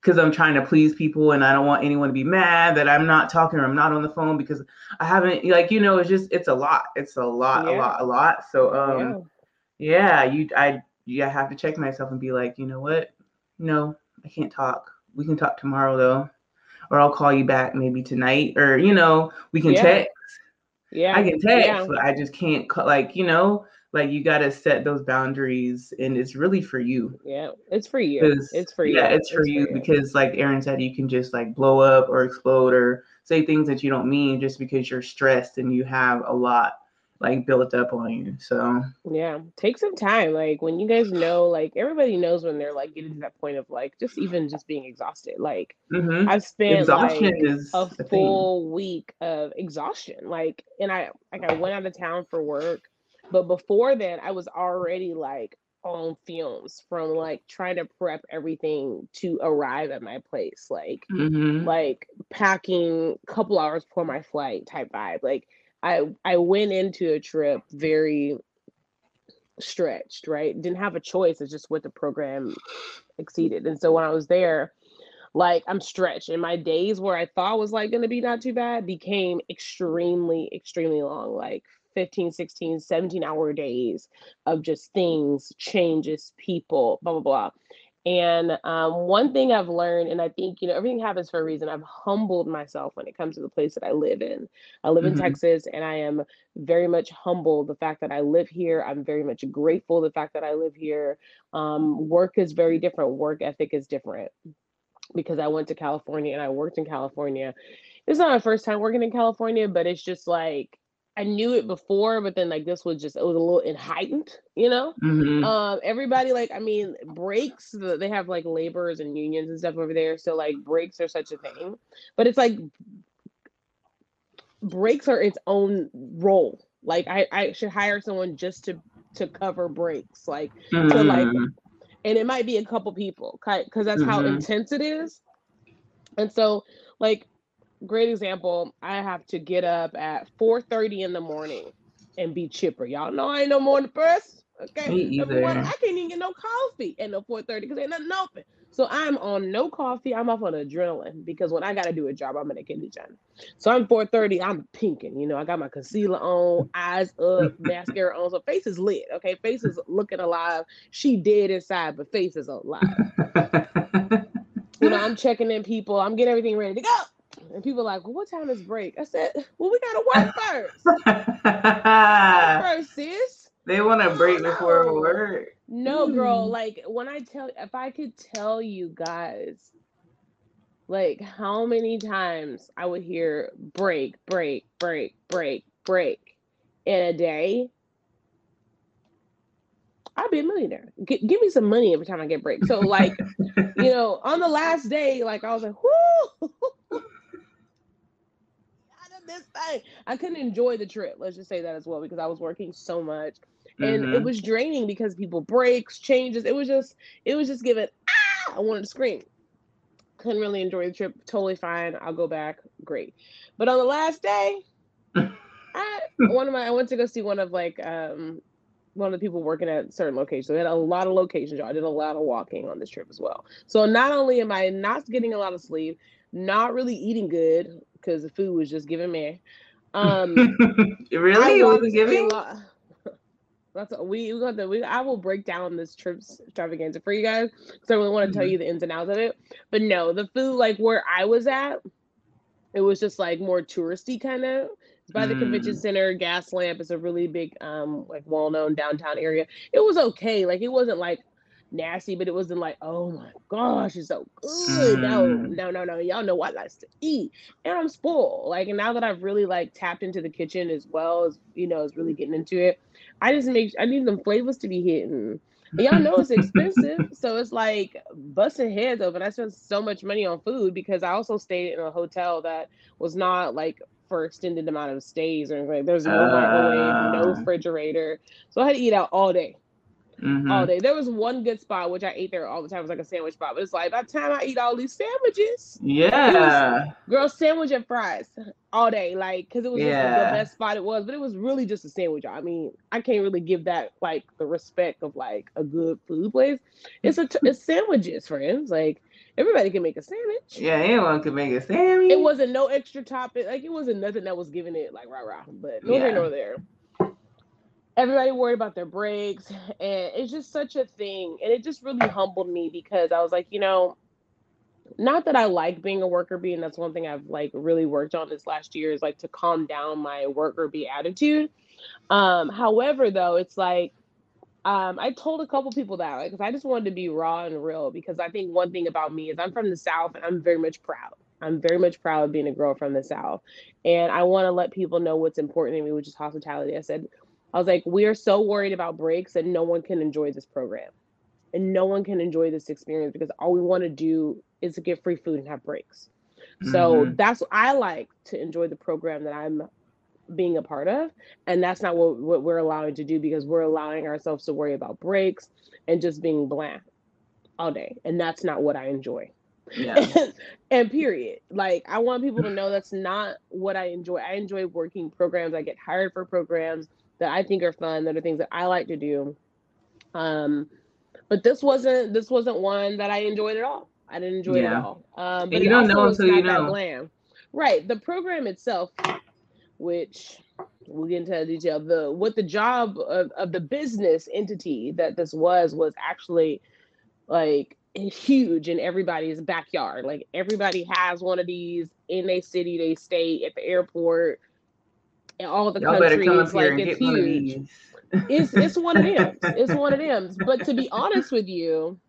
because I'm trying to please people and I don't want anyone to be mad that I'm not talking or I'm not on the phone because I haven't like you know it's just it's a lot it's a lot yeah. a lot a lot. So um yeah. yeah you I yeah I have to check myself and be like you know what? No I can't talk. We can talk tomorrow though. Or I'll call you back maybe tonight. Or you know we can yeah. text. Yeah. I can text but I just can't like you know like you got to set those boundaries and it's really for you. Yeah it's for you. It's for you. yeah it's, for, it's you for you because like aaron said you can just like blow up or explode or say things that you don't mean just because you're stressed and you have a lot like built up on you so. Yeah take some time. Like when you guys know like everybody knows when they're like getting to that point of like just even just being exhausted. Like mm-hmm. i've spent exhaustion like a full thing. week of exhaustion. Like and i like i went out of town for work but before then, I was already like on fumes from like trying to prep everything to arrive at my place, like mm-hmm. like packing a couple hours before my flight type vibe. Like I I went into a trip very stretched, right? Didn't have a choice. It's just what the program exceeded. And so when I was there, like I'm stretched and my days where I thought was like going to be not too bad became extremely extremely long like 15, 16, 17 hour days of just things, changes, people, blah, blah, blah. And um, one thing I've learned, and I think, you know, everything happens for a reason. I've humbled myself when it comes to the place that I live in. I live mm-hmm. in Texas and I am very much humbled the fact that I live here. I'm very much grateful the fact that I live here. Um, work is very different, work ethic is different because I went to California and I worked in California. It's not my first time working in California, but it's just like I knew it before, but then like this was just it was a little heightened, you know. Mm-hmm. Um, everybody like I mean breaks they have like laborers and unions and stuff over there, so like breaks are such a thing, but it's like breaks are its own role. Like I I should hire someone just to to cover breaks, like mm-hmm. to like, and it might be a couple people because that's mm-hmm. how intense it is, and so like great example. I have to get up at 4:30 in the morning and be chipper. Y'all know I ain't no morning person. Okay. One, I can't even get no coffee at no 4:30 because ain't nothing open. So I'm on no coffee. I'm off on adrenaline because when I gotta do a job, I'm gonna get it. So I'm 4:30. I'm pinking. You know, I got my concealer on, eyes up, mascara on. So face is lit. Okay, face is looking alive. She dead inside, but face is alive. you know, I'm checking in people. I'm getting everything ready to go. And people like, well, what time is break? I said, well, we gotta work first. first, sis. They want to break no. before work. No, girl. Hmm. Like when I tell, if I could tell you guys, like how many times I would hear break, break, break, break, break in a day, I'd be a millionaire. G- give me some money every time I get break. So like, you know, on the last day, like I was like, whoo, this thing. I couldn't enjoy the trip. Let's just say that as well because I was working so much. And mm-hmm. it was draining because people breaks, changes. It was just, it was just giving, ah, I wanted to scream. Couldn't really enjoy the trip. Totally fine. I'll go back. Great. But on the last day, I, one of my I went to go see one of like um one of the people working at certain locations. We had a lot of locations. I did a lot of walking on this trip as well. So not only am I not getting a lot of sleep, not really eating good because the food was just giving me. Um, really, it was giving. That's we we got the we I will break down this trip's extravaganza for you guys because I really want to mm-hmm. tell you the ins and outs of it. But no, the food like where I was at, it was just like more touristy kind of. It's by the mm. convention center. Gaslamp is a really big, um, like well-known downtown area. It was okay. Like it wasn't like nasty, but it wasn't like, oh my gosh, it's so good. Mm. No, no, no, no. Y'all know what likes to eat. And I'm spoiled. Like, and now that I've really like tapped into the kitchen as well as you know, is really getting into it. I just make I need them flavors to be hitting. And y'all know it's expensive. so it's like busting heads open. I spent so much money on food because I also stayed in a hotel that was not like for extended amount of stays or anything. Like there's no uh, microwave, no ah. refrigerator. So I had to eat out all day. Mm-hmm. All day. There was one good spot which I ate there all the time. It was like a sandwich spot, but it's like by the time I eat all these sandwiches, yeah, was, girl, sandwich and fries all day, like because it was yeah. the best spot it was. But it was really just a sandwich. I mean, I can't really give that like the respect of like a good food place. It's a t- it's sandwiches, friends. Like everybody can make a sandwich. Yeah, anyone can make a sandwich. It wasn't no extra topping. Like it wasn't nothing that was giving it like rah rah. But no yeah. here nor there. Everybody worried about their breaks, and it's just such a thing. And it just really humbled me because I was like, you know, not that I like being a worker bee, and that's one thing I've like really worked on this last year is like to calm down my worker bee attitude. Um, however, though, it's like um, I told a couple people that because I just wanted to be raw and real because I think one thing about me is I'm from the South and I'm very much proud. I'm very much proud of being a girl from the South. And I want to let people know what's important to me, which is hospitality. I said, I was like, we are so worried about breaks that no one can enjoy this program. And no one can enjoy this experience because all we want to do is to get free food and have breaks. Mm-hmm. So that's I like to enjoy the program that I'm being a part of and that's not what, what we're allowing to do because we're allowing ourselves to worry about breaks and just being bland all day and that's not what i enjoy yeah. and period like i want people to know that's not what i enjoy i enjoy working programs i get hired for programs that i think are fun that are things that i like to do um but this wasn't this wasn't one that i enjoyed at all i didn't enjoy yeah. it at all um but you don't know until you know glam. right the program itself which we'll get into detail. The what the job of, of the business entity that this was was actually like huge in everybody's backyard. Like everybody has one of these in a city, they stay at the airport, and all the Y'all countries. Like it's huge. it's it's one of them. It's one of them. But to be honest with you,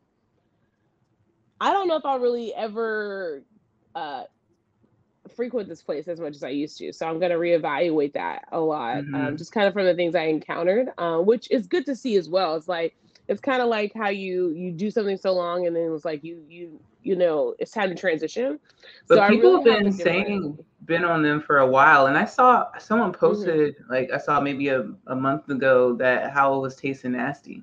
I don't know if I'll really ever uh, frequent this place as much as I used to. So I'm going to reevaluate that a lot, um, mm-hmm. um, just kind of from the things I encountered, uh, which is good to see as well. It's like it's kind of like how you you do something so long and then it's like you you you know it's time to transition. But so people really have been saying been on them for a while, and I saw someone mm-hmm. posted mm-hmm. like I saw maybe a, a month ago that how it was tasting nasty,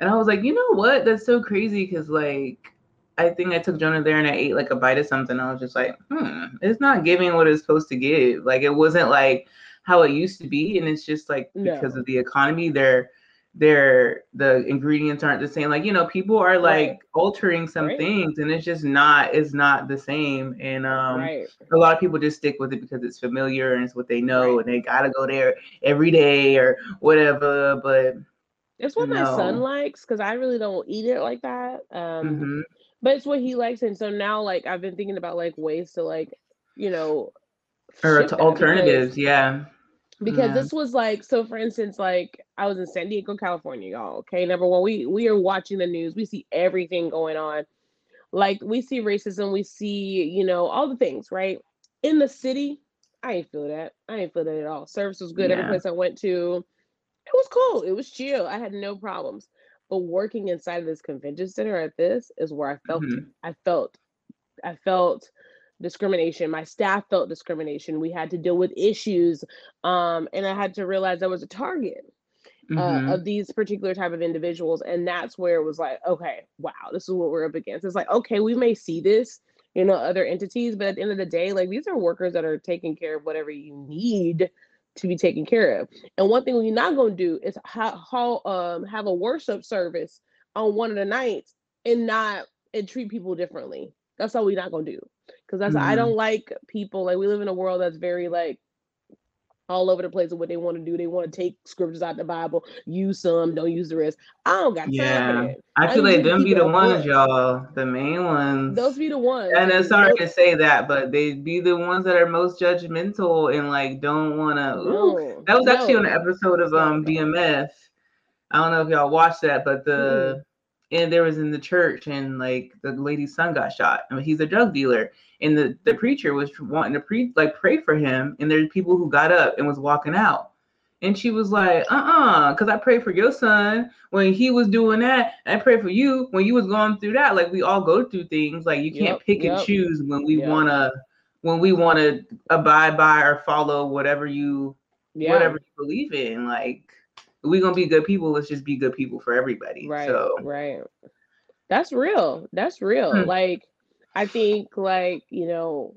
and I was like, you know what? That's so crazy because like I think I took Jonah there and I ate like a bite of something. I was just like, hmm, it's not giving what it's supposed to give. Like it wasn't like how it used to be. And it's just like no. because of the economy, they're they're the ingredients aren't the same. Like, you know, people are like right. altering some right. things and it's just not it's not the same. And um right. a lot of people just stick with it because it's familiar and it's what they know and they gotta go there every day or whatever. But it's what no. my son likes because I really don't eat it like that. Um mm-hmm but it's what he likes and so now like i've been thinking about like ways to like you know or to alternatives yeah because yeah. this was like so for instance like i was in san diego california y'all okay? Number one we we are watching the news. We see everything going on. Like we see racism. We see you know all the things right? In the city i ain't feel that. I ain't feel that at all. Service was good. Yeah. every place i went to it was cool. It was chill. I had no problems. But working inside of this convention center at this is where I felt mm-hmm. I felt I felt discrimination. My staff felt discrimination. We had to deal with issues. Um, and I had to realize I was a target. Uh, mm-hmm. of these particular type of individuals and that's where it was like okay wow this is what we're up against it's like okay we may see this you know, other entities. But at the end of the day, like these are workers that are taking care of whatever you need to be taken care of. And one thing we're not going to do is how, how um have a worship service on one of the nights and not and treat people differently. That's all we're not going to do. Because that's mm-hmm. I don't like people like we live in a world that's very like all over the place of what they want to do. They want to take scriptures out the Bible, use some, don't use the rest. I don't got time yeah. I feel like them be the ones, y'all, the main ones. Those be the ones. And it's sorry Those... to say that, but they be the ones that are most judgmental and like don't want to. No, that was no. actually on an episode of um BMF. I don't know if y'all watched that, but the. Mm-hmm and there was in the church and like the lady's son got shot. I mean, he's a drug dealer. And the, the preacher was wanting to pre like pray for him and there's people who got up and was walking out. And she was like uh-uh because i prayed for your son when he was doing that. And i prayed for you when you was going through that. Like we all go through things. Like you can't yep, pick yep. and choose when we yep. want to when we want to abide by or follow whatever you yeah. whatever you believe in. Like we gonna be good people. Let's just be good people for everybody. Right. So. Right. That's real. That's real. Hmm. Like I think like, you know,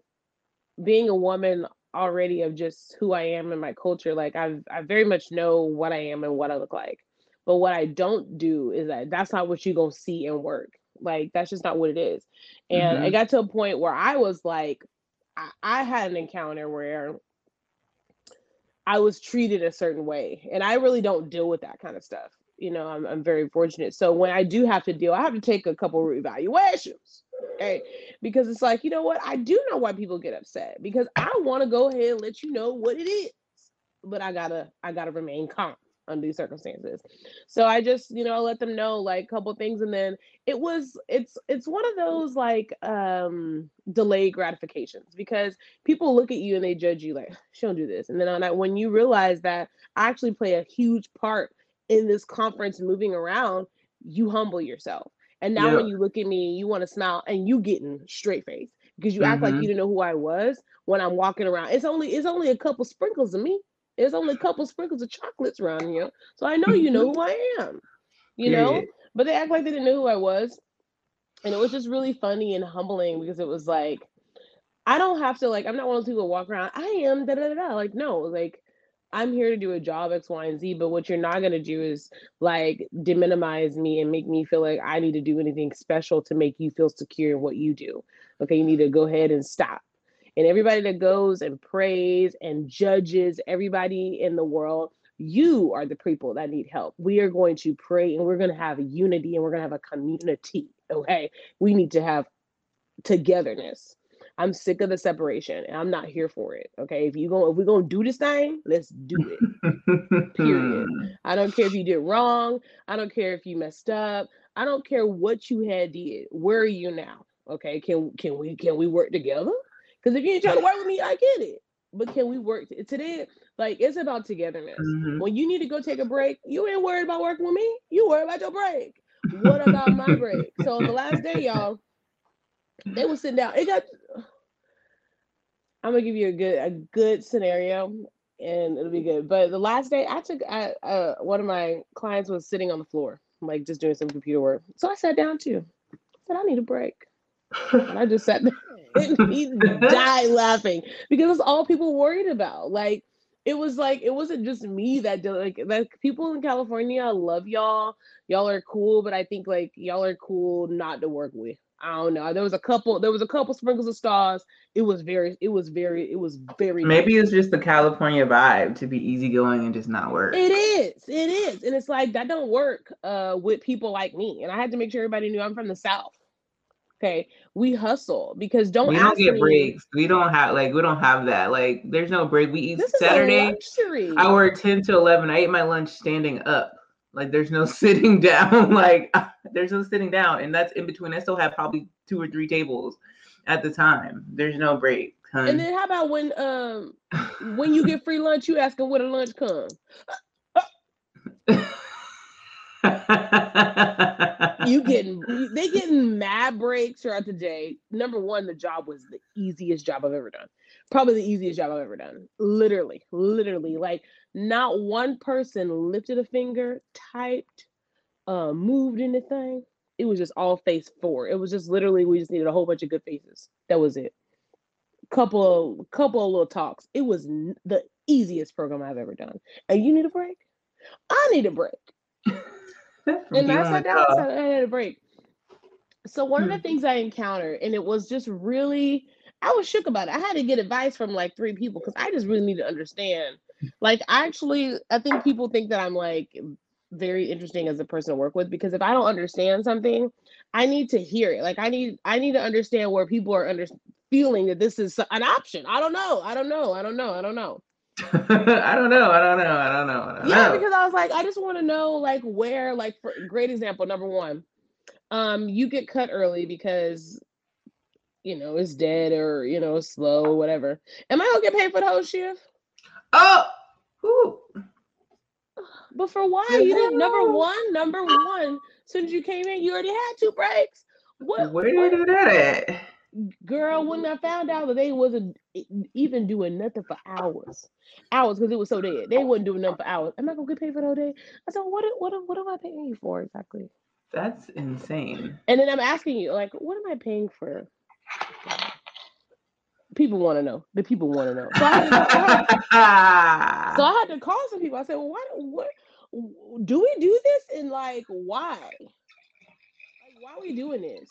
being a woman already of just who I am and my culture, like I've I very much know what I am and what I look like. But what I don't do is that that's not what you're gonna see in work. Like that's just not what it is. And mm-hmm. I got to a point where I was like, I, I had an encounter where I was treated a certain way. And I really don't deal with that kind of stuff. You know, I'm, I'm very fortunate. So when I do have to deal, I have to take a couple evaluations. Okay. Because it's like, you know what? I do know why people get upset because I want to go ahead and let you know what it is. But I gotta, I gotta remain calm under these circumstances. So I just, you know, let them know like a couple things and then it was it's it's one of those like um delayed gratifications because people look at you and they judge you like she don't do this. And then on that when you realize that I actually play a huge part in this conference moving around, you humble yourself. And now yeah. when you look at me, you want to smile and you getting straight face because you mm-hmm. act like mm-hmm. you didn't know who I was when I'm walking around. It's only it's only a couple sprinkles of me. There's only a couple sprinkles of chocolates around here. So I know you know who I am. You know? Yeah. But they act like they didn't know who I was. And it was just really funny and humbling because it was like, I don't have to like, I'm not one of those people walk around, I am da da da da. Like, no, like I'm here to do a job X, Y, and Z, but what you're not gonna do is like deminimize me and make me feel like I need to do anything special to make you feel secure in what you do. Okay, you need to go ahead and stop and everybody that goes and prays and judges everybody in the world you are the people that need help. We are going to pray and we're going to have unity and we're going to have a community okay? We need to have togetherness. I'm sick of the separation and i'm not here for it okay? If you go if we're going to do this thing let's do it period. I don't care if you did wrong i don't care if you messed up i don't care what you had did where are you now okay? Can can we can we work together because if you ain't trying to work with me, I get it. But can we work t- today? Like it's about togetherness. Mm-hmm. When you need to go take a break, you ain't worried about working with me. You worry about your break. What about my break? So on the last day, y'all, they were sitting down. It got. I'm gonna give you a good a good scenario, and it'll be good. But the last day, I took I, uh, one of my clients was sitting on the floor, like just doing some computer work. So I sat down too. I said, I need a break. And I just sat there and he died laughing because it's all people worried about. Like it was like it wasn't just me that did like that people in California I love y'all. Y'all are cool, but I think like y'all are cool not to work with. I don't know. There was a couple. There was a couple sprinkles of stars. It was very. It was very. It was very. Maybe nice. it's just the California vibe to be easygoing and just not work. It is. It is, and it's like that don't work uh, with people like me. And I had to make sure everybody knew I'm from the South. Okay, we hustle because don't we don't get me, breaks. We don't have like we don't have that. Like there's no break. We eat Saturday. I work ten to eleven. I ate my lunch standing up. Like there's no sitting down. like there's no sitting down, and that's in between. I still have probably two or three tables at the time. There's no break. Hun. And then how about when um when you get free lunch, you asking where the lunch come? You getting they getting mad breaks throughout the day. Number one, the job was the easiest job I've ever done. Probably the easiest job I've ever done. Literally, literally, like not one person lifted a finger, typed, uh, moved anything. It was just all face four. It was just literally we just needed a whole bunch of good faces. That was it. Couple of couple of little talks. It was n- the easiest program I've ever done. And you need a break? I need a break. and I sat down and I had a break. So one of the Hmm. things I encountered, and it was just really, I was shook about it. I had to get advice from like three people because I just really need to understand. Like, I actually, I think people think that I'm like very interesting as a person to work with because if I don't understand something, I need to hear it. Like, I need, I need to understand where people are under feeling that this is an option. I don't know. I don't know. I don't know. I don't know. I don't know. I don't know. I don't know. I don't Yeah, know. because I was like, I just want to know like where, like for great example, number one, um, you get cut early because you know it's dead or you know it's slow whatever. Am I gonna get paid for the whole shift? Oh, who? But for why? You didn't number one, number one, since you came in, you already had two breaks. What where did you do that at? girl, when I found out that they wasn't even doing nothing for hours. Hours because it was so dead. They wasn't doing nothing for hours. Am I gonna get paid for the whole day? I said, what what what am I paying you for exactly? That's insane. And then I'm asking you, like, what am I paying for? People want to know. The people want to know. So I, had to, so I had to call some people. I said, well, why? What do we do this? And like, why? Like, why are we doing this?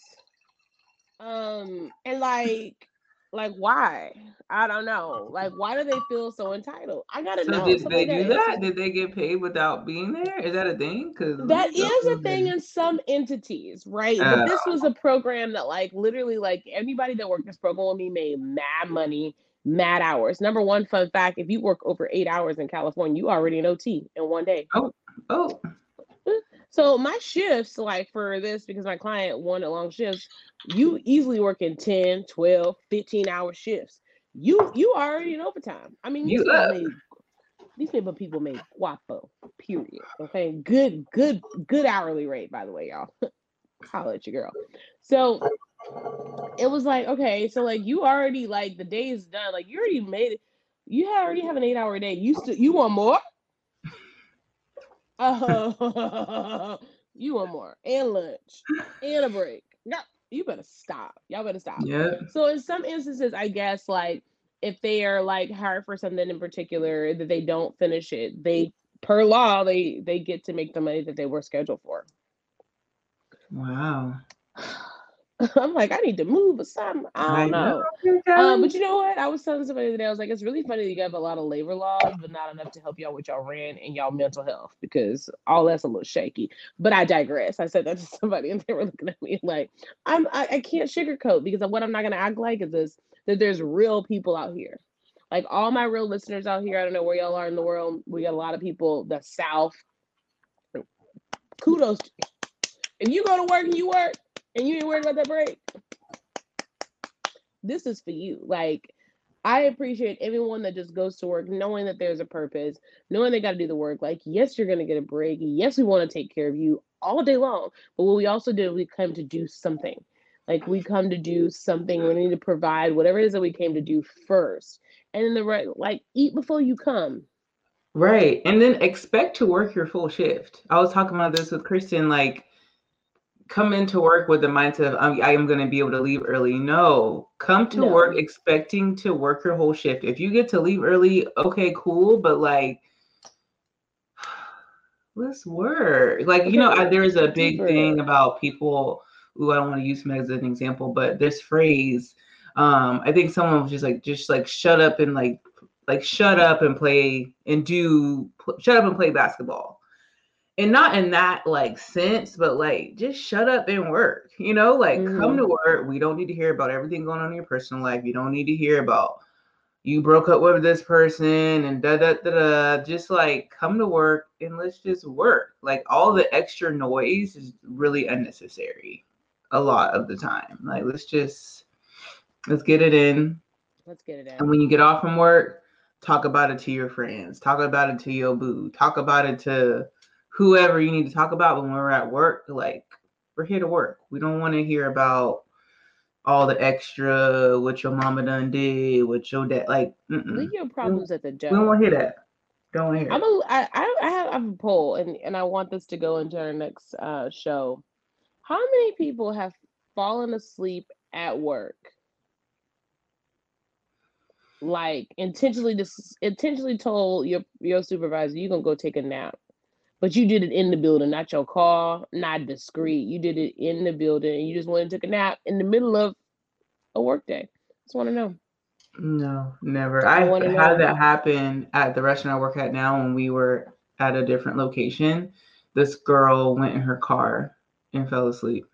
Um, and like, like why? I don't know. Oh. Like, why do they feel so entitled? I gotta So know. did Somebody they do that? Did they get paid without being there? Is that a thing? Because That is a thing in some entities, right? But this was ah. a program that, like, literally, like anybody that worked this program with me made mad money, mad hours. Number one fun fact: if you work over eight hours in California, you already know T in one day. Oh, oh, So my shifts, like for this, because my client wanted long shifts, you easily work in 10, 12, 15 hour shifts. You you already in overtime. I mean, these You up. made these people people made guapo, period. Okay. Good, good, good hourly rate, by the way, y'all. At your girl. So it was like, okay, so like you already like the day is done. Like you already made it. You already have an eight hour day. You still you want more? Oh, you want more and lunch and a break. No, you better stop. Y'all better stop. yeah. So in some instances, I guess like if they are like hired for something in particular that they don't finish it, they per law they they get to make the money that they were scheduled for. Wow. I'm like, I need to move or something. I don't know. Um, but you know what? I was telling somebody the other day, I was like, it's really funny that you have a lot of labor laws, but not enough to help y'all with y'all rent and y'all mental health because all that's a little shaky. But I digress. I said that to somebody and they were looking at me like, I'm I, I can't sugarcoat because what I'm not gonna act like is this that there's real people out here. Like all my real listeners out here, I don't know where y'all are in the world. We got a lot of people, the South. Kudos. to you. If you go to work and you work and you ain't worried about that break, this is for you. Like, I appreciate everyone that just goes to work knowing that there's a purpose, knowing they got to do the work. Like, yes, you're going to get a break. Yes, we want to take care of you all day long. But what we also do, we come to do something. Like, we come to do something. We need to provide whatever it is that we came to do first. And then the right, like, eat before you come. Right. And then expect to work your full shift. I was talking about this with Kristen, like come into work with the mindset of I'm, I am going to be able to leave early. No, come to No. work expecting to work your whole shift. If you get to leave early, okay, cool. But like, let's work. Like, you know, I, there's a big thing about people. Ooh, I don't want to use him as an example, but this phrase, um, I think someone was just like, just like shut up and like like shut up and play and do shut up and play basketball and not in that like sense but like just shut up and work you know like come Mhm. to work. We don't need to hear about everything going on in your personal life. You don't need to hear about you broke up with this person and da da da da. Just like come to work and let's just work. Like all the extra noise is really unnecessary a lot of the time. Like let's just let's get it in. Let's get it in. and when you get off from work, talk about it to your friends, talk about it to your boo, talk about it to whoever you need to talk about. But when we're at work, like we're here to work. We don't want to hear about all the extra what your mama done did, what your dad like. Mm-mm. Leave your problems at the job. We don't want to hear that. Don't want to hear. I'm it. a, I, I I have, I have a poll and, and I want this to go into our next uh, show. How many people have fallen asleep at work? Like intentionally dis- intentionally told your your supervisor you're gonna go take a nap. But you did it in the building, not your car, not discreet. You did it in the building. You just went and took a nap in the middle of a work day. Just want to know. No, never. I, I had that happen at the restaurant I work at now when we were at a different location. This girl went in her car and fell asleep.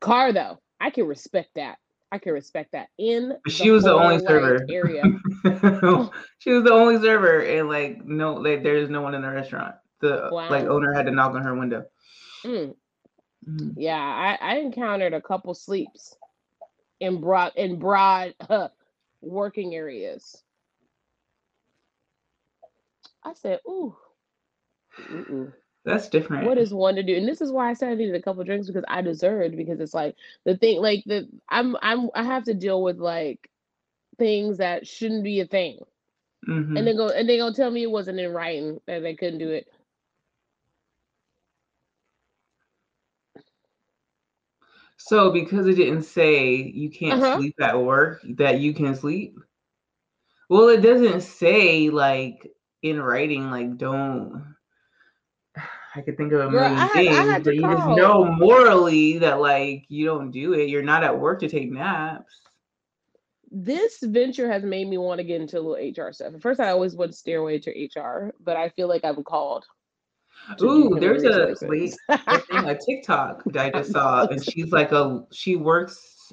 Car though, I can respect that. I can respect that. In She was the only server. area. she was the only server, and like no, like there's no one in the restaurant. The like owner had to knock on her window. Mm, Mhm. yeah, I, I encountered a couple sleeps in broad in broad uh, working areas. I said, "Ooh, mm-mm. That's different. what is one to do?" And this is why I said I needed a couple drinks because I deserved. Because it's like the thing, like the I'm I'm I have to deal with like things that shouldn't be a thing, Mhm. and they go and they gonna tell me it wasn't in writing that they couldn't do it. So because it didn't say you can't Uh-huh. sleep at work, that you can sleep. Well, it doesn't say like in writing, like don't. I could think of a million I things, had but you just know morally that like you don't do it. You're not at work to take naps. this venture has made me want to get into a little HR stuff. At first, I always would steer away to HR, but I feel like I'm called. Ooh, there's a a thing, a TikTok that I just saw, and she's like a she works.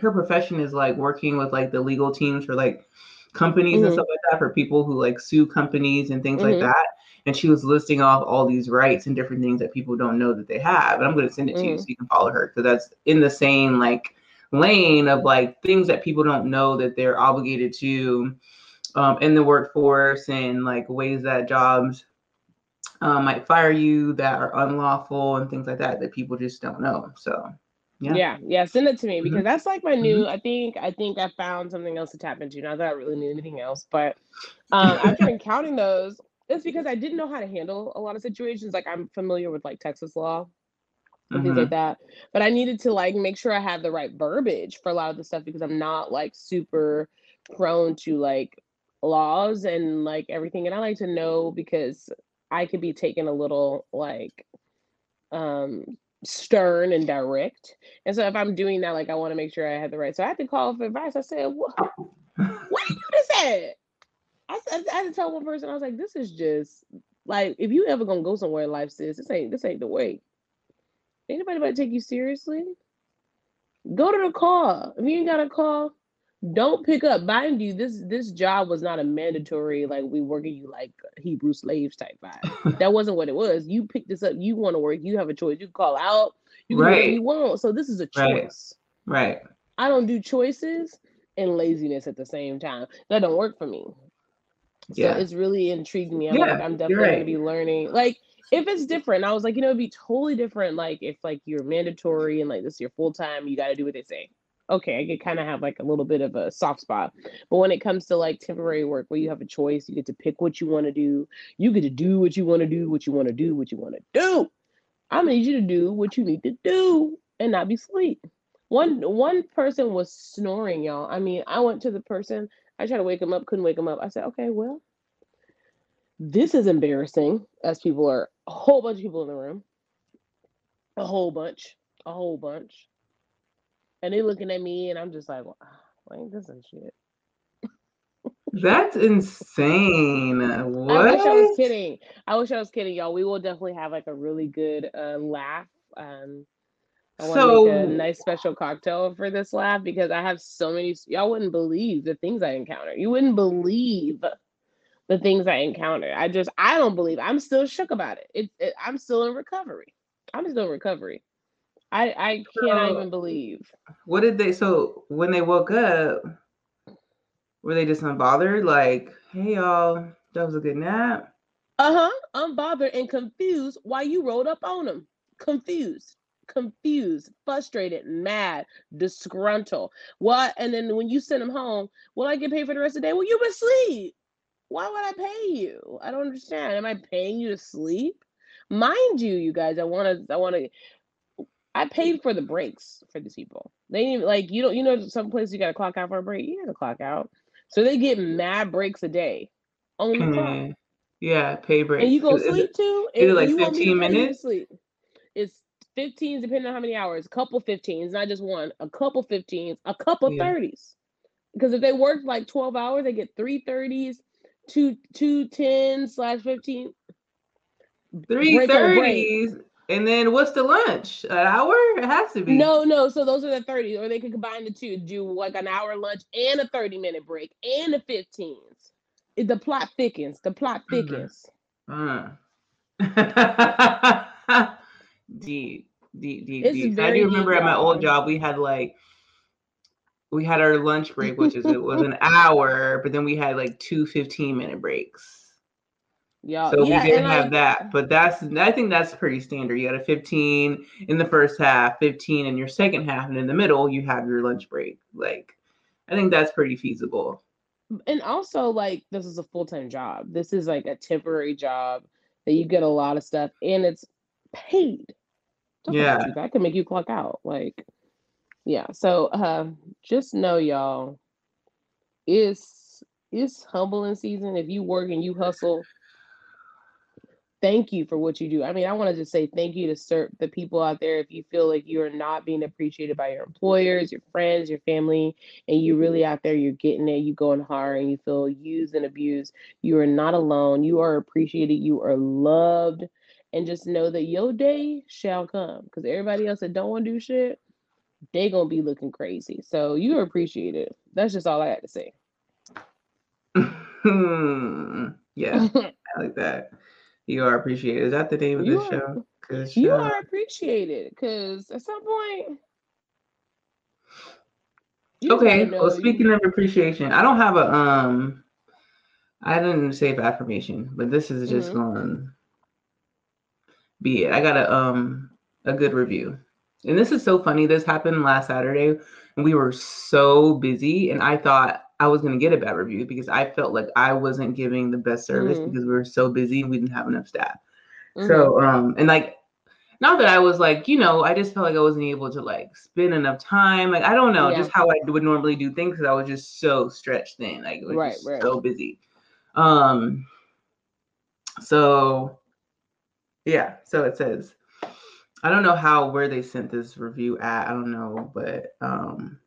Her profession is like working with like the legal teams for like companies and Mhm. stuff like that for people who like sue companies and things Mhm. like that. And she was listing off all these rights and different things that people don't know that they have. And I'm going to send it to you Mhm. so you can follow her because that's in the same like lane of like things that people don't know that they're obligated to um, in the workforce and like ways that jobs um, might fire you that are unlawful and things like that that people just don't know. So yeah. Yeah. yeah, send it to me because Mhm. that's like my new. I think I think I found something else to tap into. Not that I really need anything else, but um, after encountering those, it's because I didn't know how to handle a lot of situations. Like I'm familiar with like Texas law and things Mhm. like that. But I needed to like make sure I had the right verbiage for a lot of the stuff because I'm not like super prone to like laws and like everything. And I like to know because I could be taken a little like um stern and direct. And so if I'm doing that, like I want to make sure I had the right. So I had to call for advice. I said, what, what do you do this at? I I had to tell one person, I was like, this is just like if you ever gonna go somewhere in life, sis, this ain't this ain't the way. Ain't nobody about to take you seriously. Go to the call. If you ain't got a call, don't pick up. Mind you, this this job was not a mandatory like we working you like Hebrew slaves type vibe. That wasn't what it was. You pick this up. You want to work. You have a choice. You call out. You can do whatever Right. you want. So this is a choice. right. I don't do choices and laziness at the same time. That don't work for me. So Yeah. it's really intrigued me. I'm like, Yeah, I'm you're definitely gonna be learning. Like if it's different, I was like, you know, it'd be totally different. Like if like you're mandatory and like this is your full time, you got to do what they say. Okay, I could kind of have like a little bit of a soft spot. But when it comes to like temporary work where you have a choice, you get to pick what you want to do. You get to do what you want to do, what you want to do, what you want to do. I'm need you to do what you need to do and not be asleep. One one person was snoring, y'all. I mean, I went to the person. I tried to wake him up, couldn't wake him up. I said, okay, well, this is embarrassing. As people are a whole bunch of people in the room, a whole bunch, a whole bunch, and they looking at me, and I'm just like, well, like this and shit. That's insane. What? I wish I was kidding. I wish I was kidding, y'all. We will definitely have like a really good uh, laugh. Um, I want to make a So nice special cocktail for this laugh because I have so many. Y'all wouldn't believe the things I encounter. You wouldn't believe the things I encounter. I just, I don't believe. I'm still shook about it. It, it I'm still in recovery. I'm still in recovery. I, I cannot So- even believe. what did they so when they woke up, were they just unbothered? Like, hey y'all, that was a good nap. Uh huh. Unbothered and confused why you rolled up on them. Confused, confused, frustrated, mad, disgruntled. What? And then when you send them home, will I get paid for the rest of the day? Well, you been asleep. Why would I pay you? I don't understand. Am I paying you to sleep? Mind you, you guys, I want to, I want to. I paid for the breaks for these people. They even like you don't you know some places you gotta clock out for a break. You gotta clock out. So they get mad breaks a day on the clock. Hmm. Yeah, pay break. And you go Is it- sleep too? is it like you want me to 15 pay you to minutes? Sleep. It's 15 depending on how many hours. A couple 15s, not just one. A couple 15s, a couple Yeah. 30s. Because if they work like 12 hours, they get three 30s, two two 10 slash 15. Three break on break. thirties, and then what's the lunch? An hour? It has to be. No, no. So those are the 30s, or they could combine the two, do like an hour lunch and a 30 minute break and a 15s. The plot thickens. The plot Mhm. thickens. Uh. deep, deep, deep, deep. I do remember at my old job we had like we had our lunch break, which is it was an hour, but then we had like two 15 minute breaks. Y'all, So yeah, we didn't have like, that, but that's I think that's pretty standard. You got a 15 in the first half, 15 in your second half, and in the middle you have your lunch break. Like I think that's pretty feasible. and also like this is a full-time job this is like a temporary job that you get a lot of stuff and it's paid about Yeah. that can make you clock out like yeah so uh just know y'all it's it's humbling season if you work and you hustle thank you for what you do. I mean, I want to just say thank you to serve the people out there. If you feel like you are not being appreciated by your employers, your friends, your family, and you really mm-hmm. out there, you're getting it, you going hard, and you feel used and abused, you are not alone. You are appreciated. You are loved. And just know that your day shall come. Because everybody else that don't want to do shit, they gonna be looking crazy. So you are appreciated. That's just all I had to say. yeah, I like that. You are appreciated. Is that the name of the this are- show? You are appreciated because at some point Okay. Well, speaking of appreciation, I don't have a um. I didn't save affirmation, but this is just Mhm. going be it. I got a um a good review, and this is so funny. This happened last Saturday, and we were so busy, and I thought I was going to get a bad review because I felt like I wasn't giving the best service Mhm. because we were so busy and we didn't have enough staff. Mhm. So um and like not that I was like, you know, I just felt like I wasn't able to like spend enough time. Like I don't know, Yeah. just how I would normally do things because I was just so stretched thin. Like it was Right, right. so busy. Um so yeah, so it says I don't know how where they sent this review at. I don't know, but um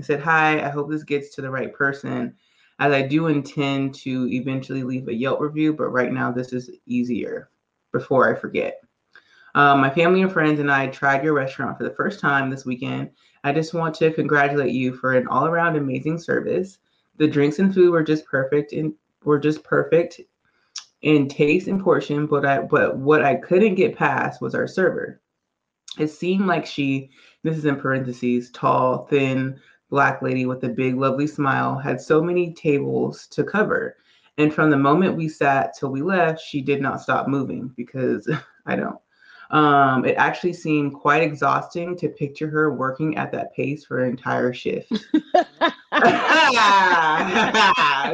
it said, Hi, I hope this gets to the right person. As I do intend to eventually leave a Yelp review, but right now this is easier before I forget. Um, my family and friends and I tried your restaurant for the first time this weekend. I just want to congratulate you for an all around amazing service. The drinks and food were just perfect and were just perfect in taste and portion, but I but what I couldn't get past was our server. It seemed like she, this is in parentheses, tall, thin, black lady with a big, lovely smile, had so many tables to cover. And from the moment we sat till we left, she did not stop moving because I don't. Um, it actually seemed quite exhausting to picture her working at that pace for an entire shift.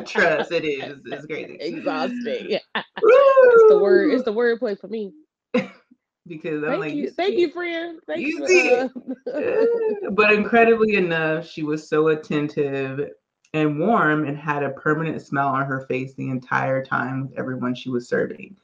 Trust, it is. It's crazy. exhausting. Yeah, It's it's the word. It's the word play for me. Because I'm Thank like, you, see thank you, friend. Thank You you. see uh, but incredibly enough, she was so attentive and warm and had a permanent smile on her face the entire time with everyone she was serving.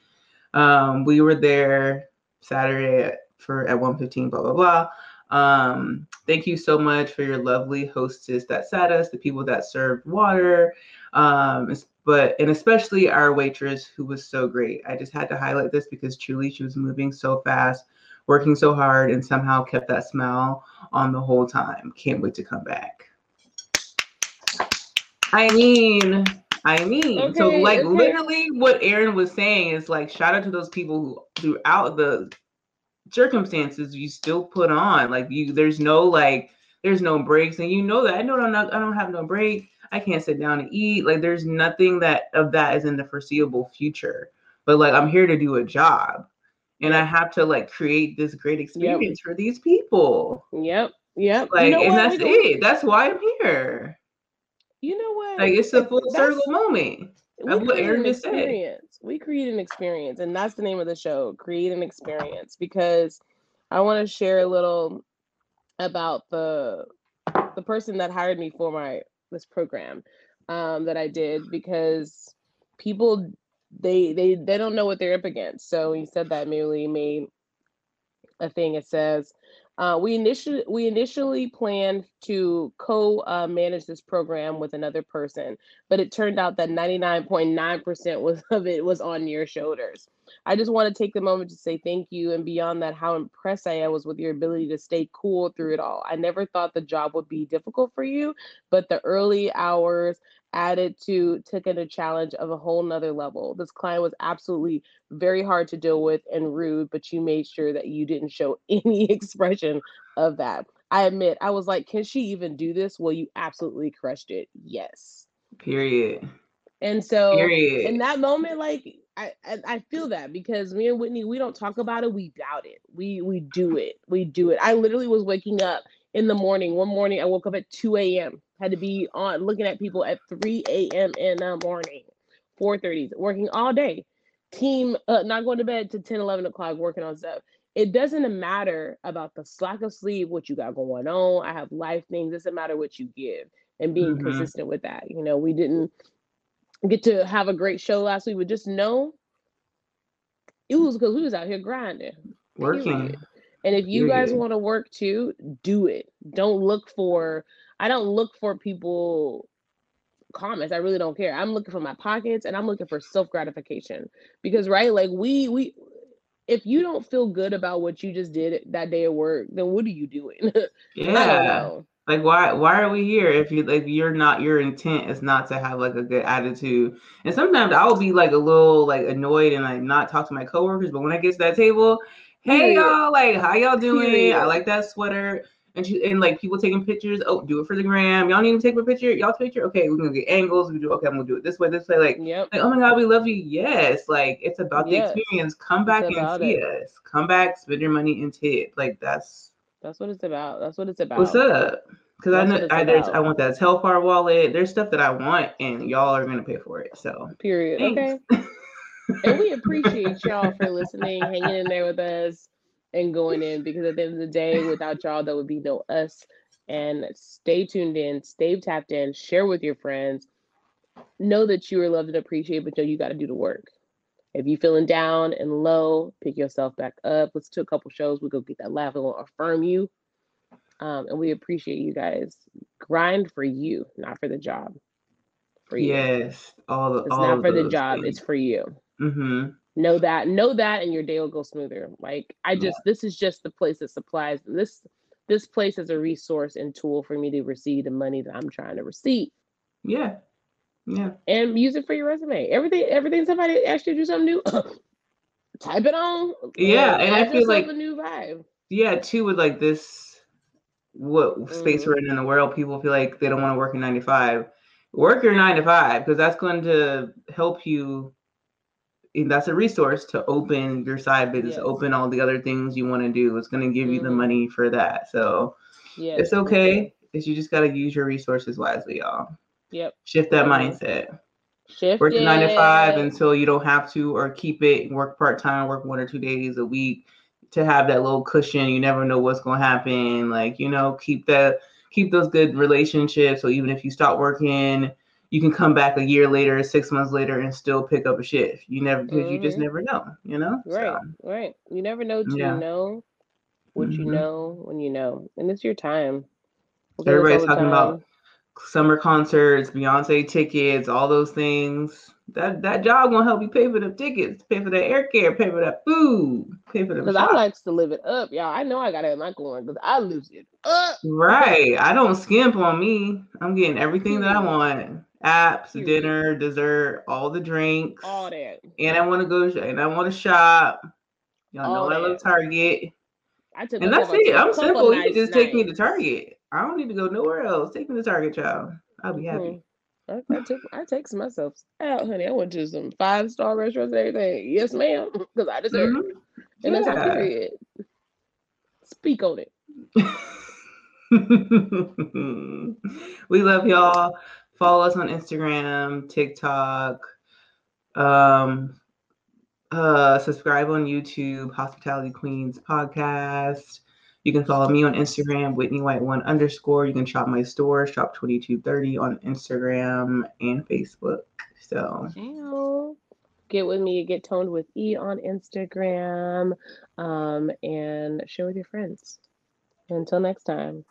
Um, we were there Saturday at, for at 1:15, blah blah blah. Um, thank you so much for your lovely hostess that sat us, the people that served water, um, but and especially our waitress who was so great. I just had to highlight this because truly she was moving so fast, working so hard, and somehow kept that smile on the whole time. Can't wait to come back. I mean, I mean, so like okay. literally what Aaron was saying is like shout out to those people who throughout the circumstances you still put on like you there's no like there's no breaks and you know that I know I'm not I don't have no break I can't sit down and eat like there's nothing that of that is in the foreseeable future but like I'm here to do a job and I have to like create this great experience for these people Yep. Yep. like you know and what? that's it that's why I'm here You know what? like it's a full that's- circle moment we That's what Aaron an just said. experience. We create an experience, and that's the name of the show. Create an experience because I want to share a little about the the person that hired me for my this program um, that I did because people they they they don't know what they're up against. So he said that merely made a thing. It says uh, we initially we initially planned to co-manage uh, this program with another person, but it turned out that 99.9% was of it was on your shoulders. I just want to take the moment to say thank you, and beyond that, how impressed I was with your ability to stay cool through it all. I never thought the job would be difficult for you, but the early hours added to taking a challenge of a whole nother level. This client was absolutely very hard to deal with and rude, but you made sure that you didn't show any expression of that. I admit, I was like, can she even do this? Well, you absolutely crushed it. Yes. Period. And so Period. in that moment, like I, I, I feel that because me and Whitney, we don't talk about it, we doubt it. We we do it. We do it. I literally was waking up in the morning. One morning I woke up at 2 a.m had to be on looking at people at 3 a.m. in the morning, 4:30, working all day. Team uh, not going to bed to 10, 11 o'clock, working on stuff. It doesn't matter about the slack of sleep, what you got going on. I have life things. It doesn't matter what you give and being mm-hmm. consistent with that. You know, we didn't get to have a great show last week, but just know it was because we was out here grinding. Working. And if you guys want to work too, do it. Don't look for I don't look for people comments. I really don't care. I'm looking for my pockets and I'm looking for self gratification because right, like we we if you don't feel good about what you just did that day at work, then what are you doing? yeah. Like why why are we here if you like you're not your intent is not to have like a good attitude. And sometimes I will be like a little like annoyed and like not talk to my coworkers, but when I get to that table, hey y'all, like how y'all doing? I like that sweater and she and like people taking pictures. Oh, do it for the gram. Y'all need to take a picture. Y'all take a picture. Okay, we're gonna get angles. We do okay. I'm gonna do it this way, this way. Like, yep. like oh my god, we love you. Yes, like it's about yes. the experience. Come back and see it. us. Come back, spend your money and tip. Like that's that's what it's about. That's what it's about. What's up? Because I know I, I want that Telfar wallet. There's stuff that I want, and y'all are gonna pay for it. So period. Thanks. Okay. and we appreciate y'all for listening, hanging in there with us and going in because at the end of the day, without y'all, there would be no us. And stay tuned in, stay tapped in, share with your friends. Know that you are loved and appreciated, but know you got to do the work. If you're feeling down and low, pick yourself back up. Let's do a couple shows. We go get that laugh. We'll affirm you. Um, and we appreciate you guys. Grind for you, not for the job. For you. Yes, all the. It's all not for the job. Things. It's for you. Mm-hmm know that know that and your day will go smoother like i just yeah. this is just the place that supplies this this place is a resource and tool for me to receive the money that i'm trying to receive yeah yeah and use it for your resume everything everything somebody asked you to do something new type it on yeah and i feel like a new vibe yeah too with like this what mm-hmm. space we're in in the world people feel like they don't want to work in 95 work your nine to five because that's going to help you that's a resource to open your side business, yes. open all the other things you want to do. It's going to give mm-hmm. you the mm-hmm. money for that. So yes. it's okay. It's you just got to use your resources wisely, y'all. Yep. Shift that mindset. Shift work it. nine to five until you don't have to, or keep it. Work part time. Work one or two days a week to have that little cushion. You never know what's going to happen. Like you know, keep that, keep those good relationships. So even if you stop working you can come back a year later, six months later, and still pick up a shift. You never because mm-hmm. you just mm-hmm. never know, you know. Right, so, right. You never know to yeah. know what mm-hmm. you know when you know, and it's your time. Everybody's talking time. about summer concerts, Beyonce tickets, all those things. That that job gonna help you pay for the tickets, pay for the air care, pay for that food, pay for the. Because I like to live it up, y'all. I know I gotta have my coin because I lose it up. Right. I don't skimp on me. I'm getting everything that I want apps, dinner, dessert, all the drinks, all that. And I want to go and I want to shop. Y'all all know that. I love Target. I took and that's it. I'm simple. You can just take me to Target. I don't need to go nowhere else. Take me to Target, child. I'll be happy. Mm-hmm. I, I took I takes myself out, honey. I went to some five star restaurants and everything. Yes, ma'am, because I deserve mm-hmm. it. And yeah. that's a period. Speak on it. we love y'all. Follow us on Instagram, TikTok. Um, Uh, subscribe on YouTube, Hospitality Queens podcast. You can follow me on Instagram, Whitney White One underscore. You can shop my store, Shop Twenty Two Thirty on Instagram and Facebook. So. Get with me, get toned with E on Instagram, um, and share with your friends. Until next time.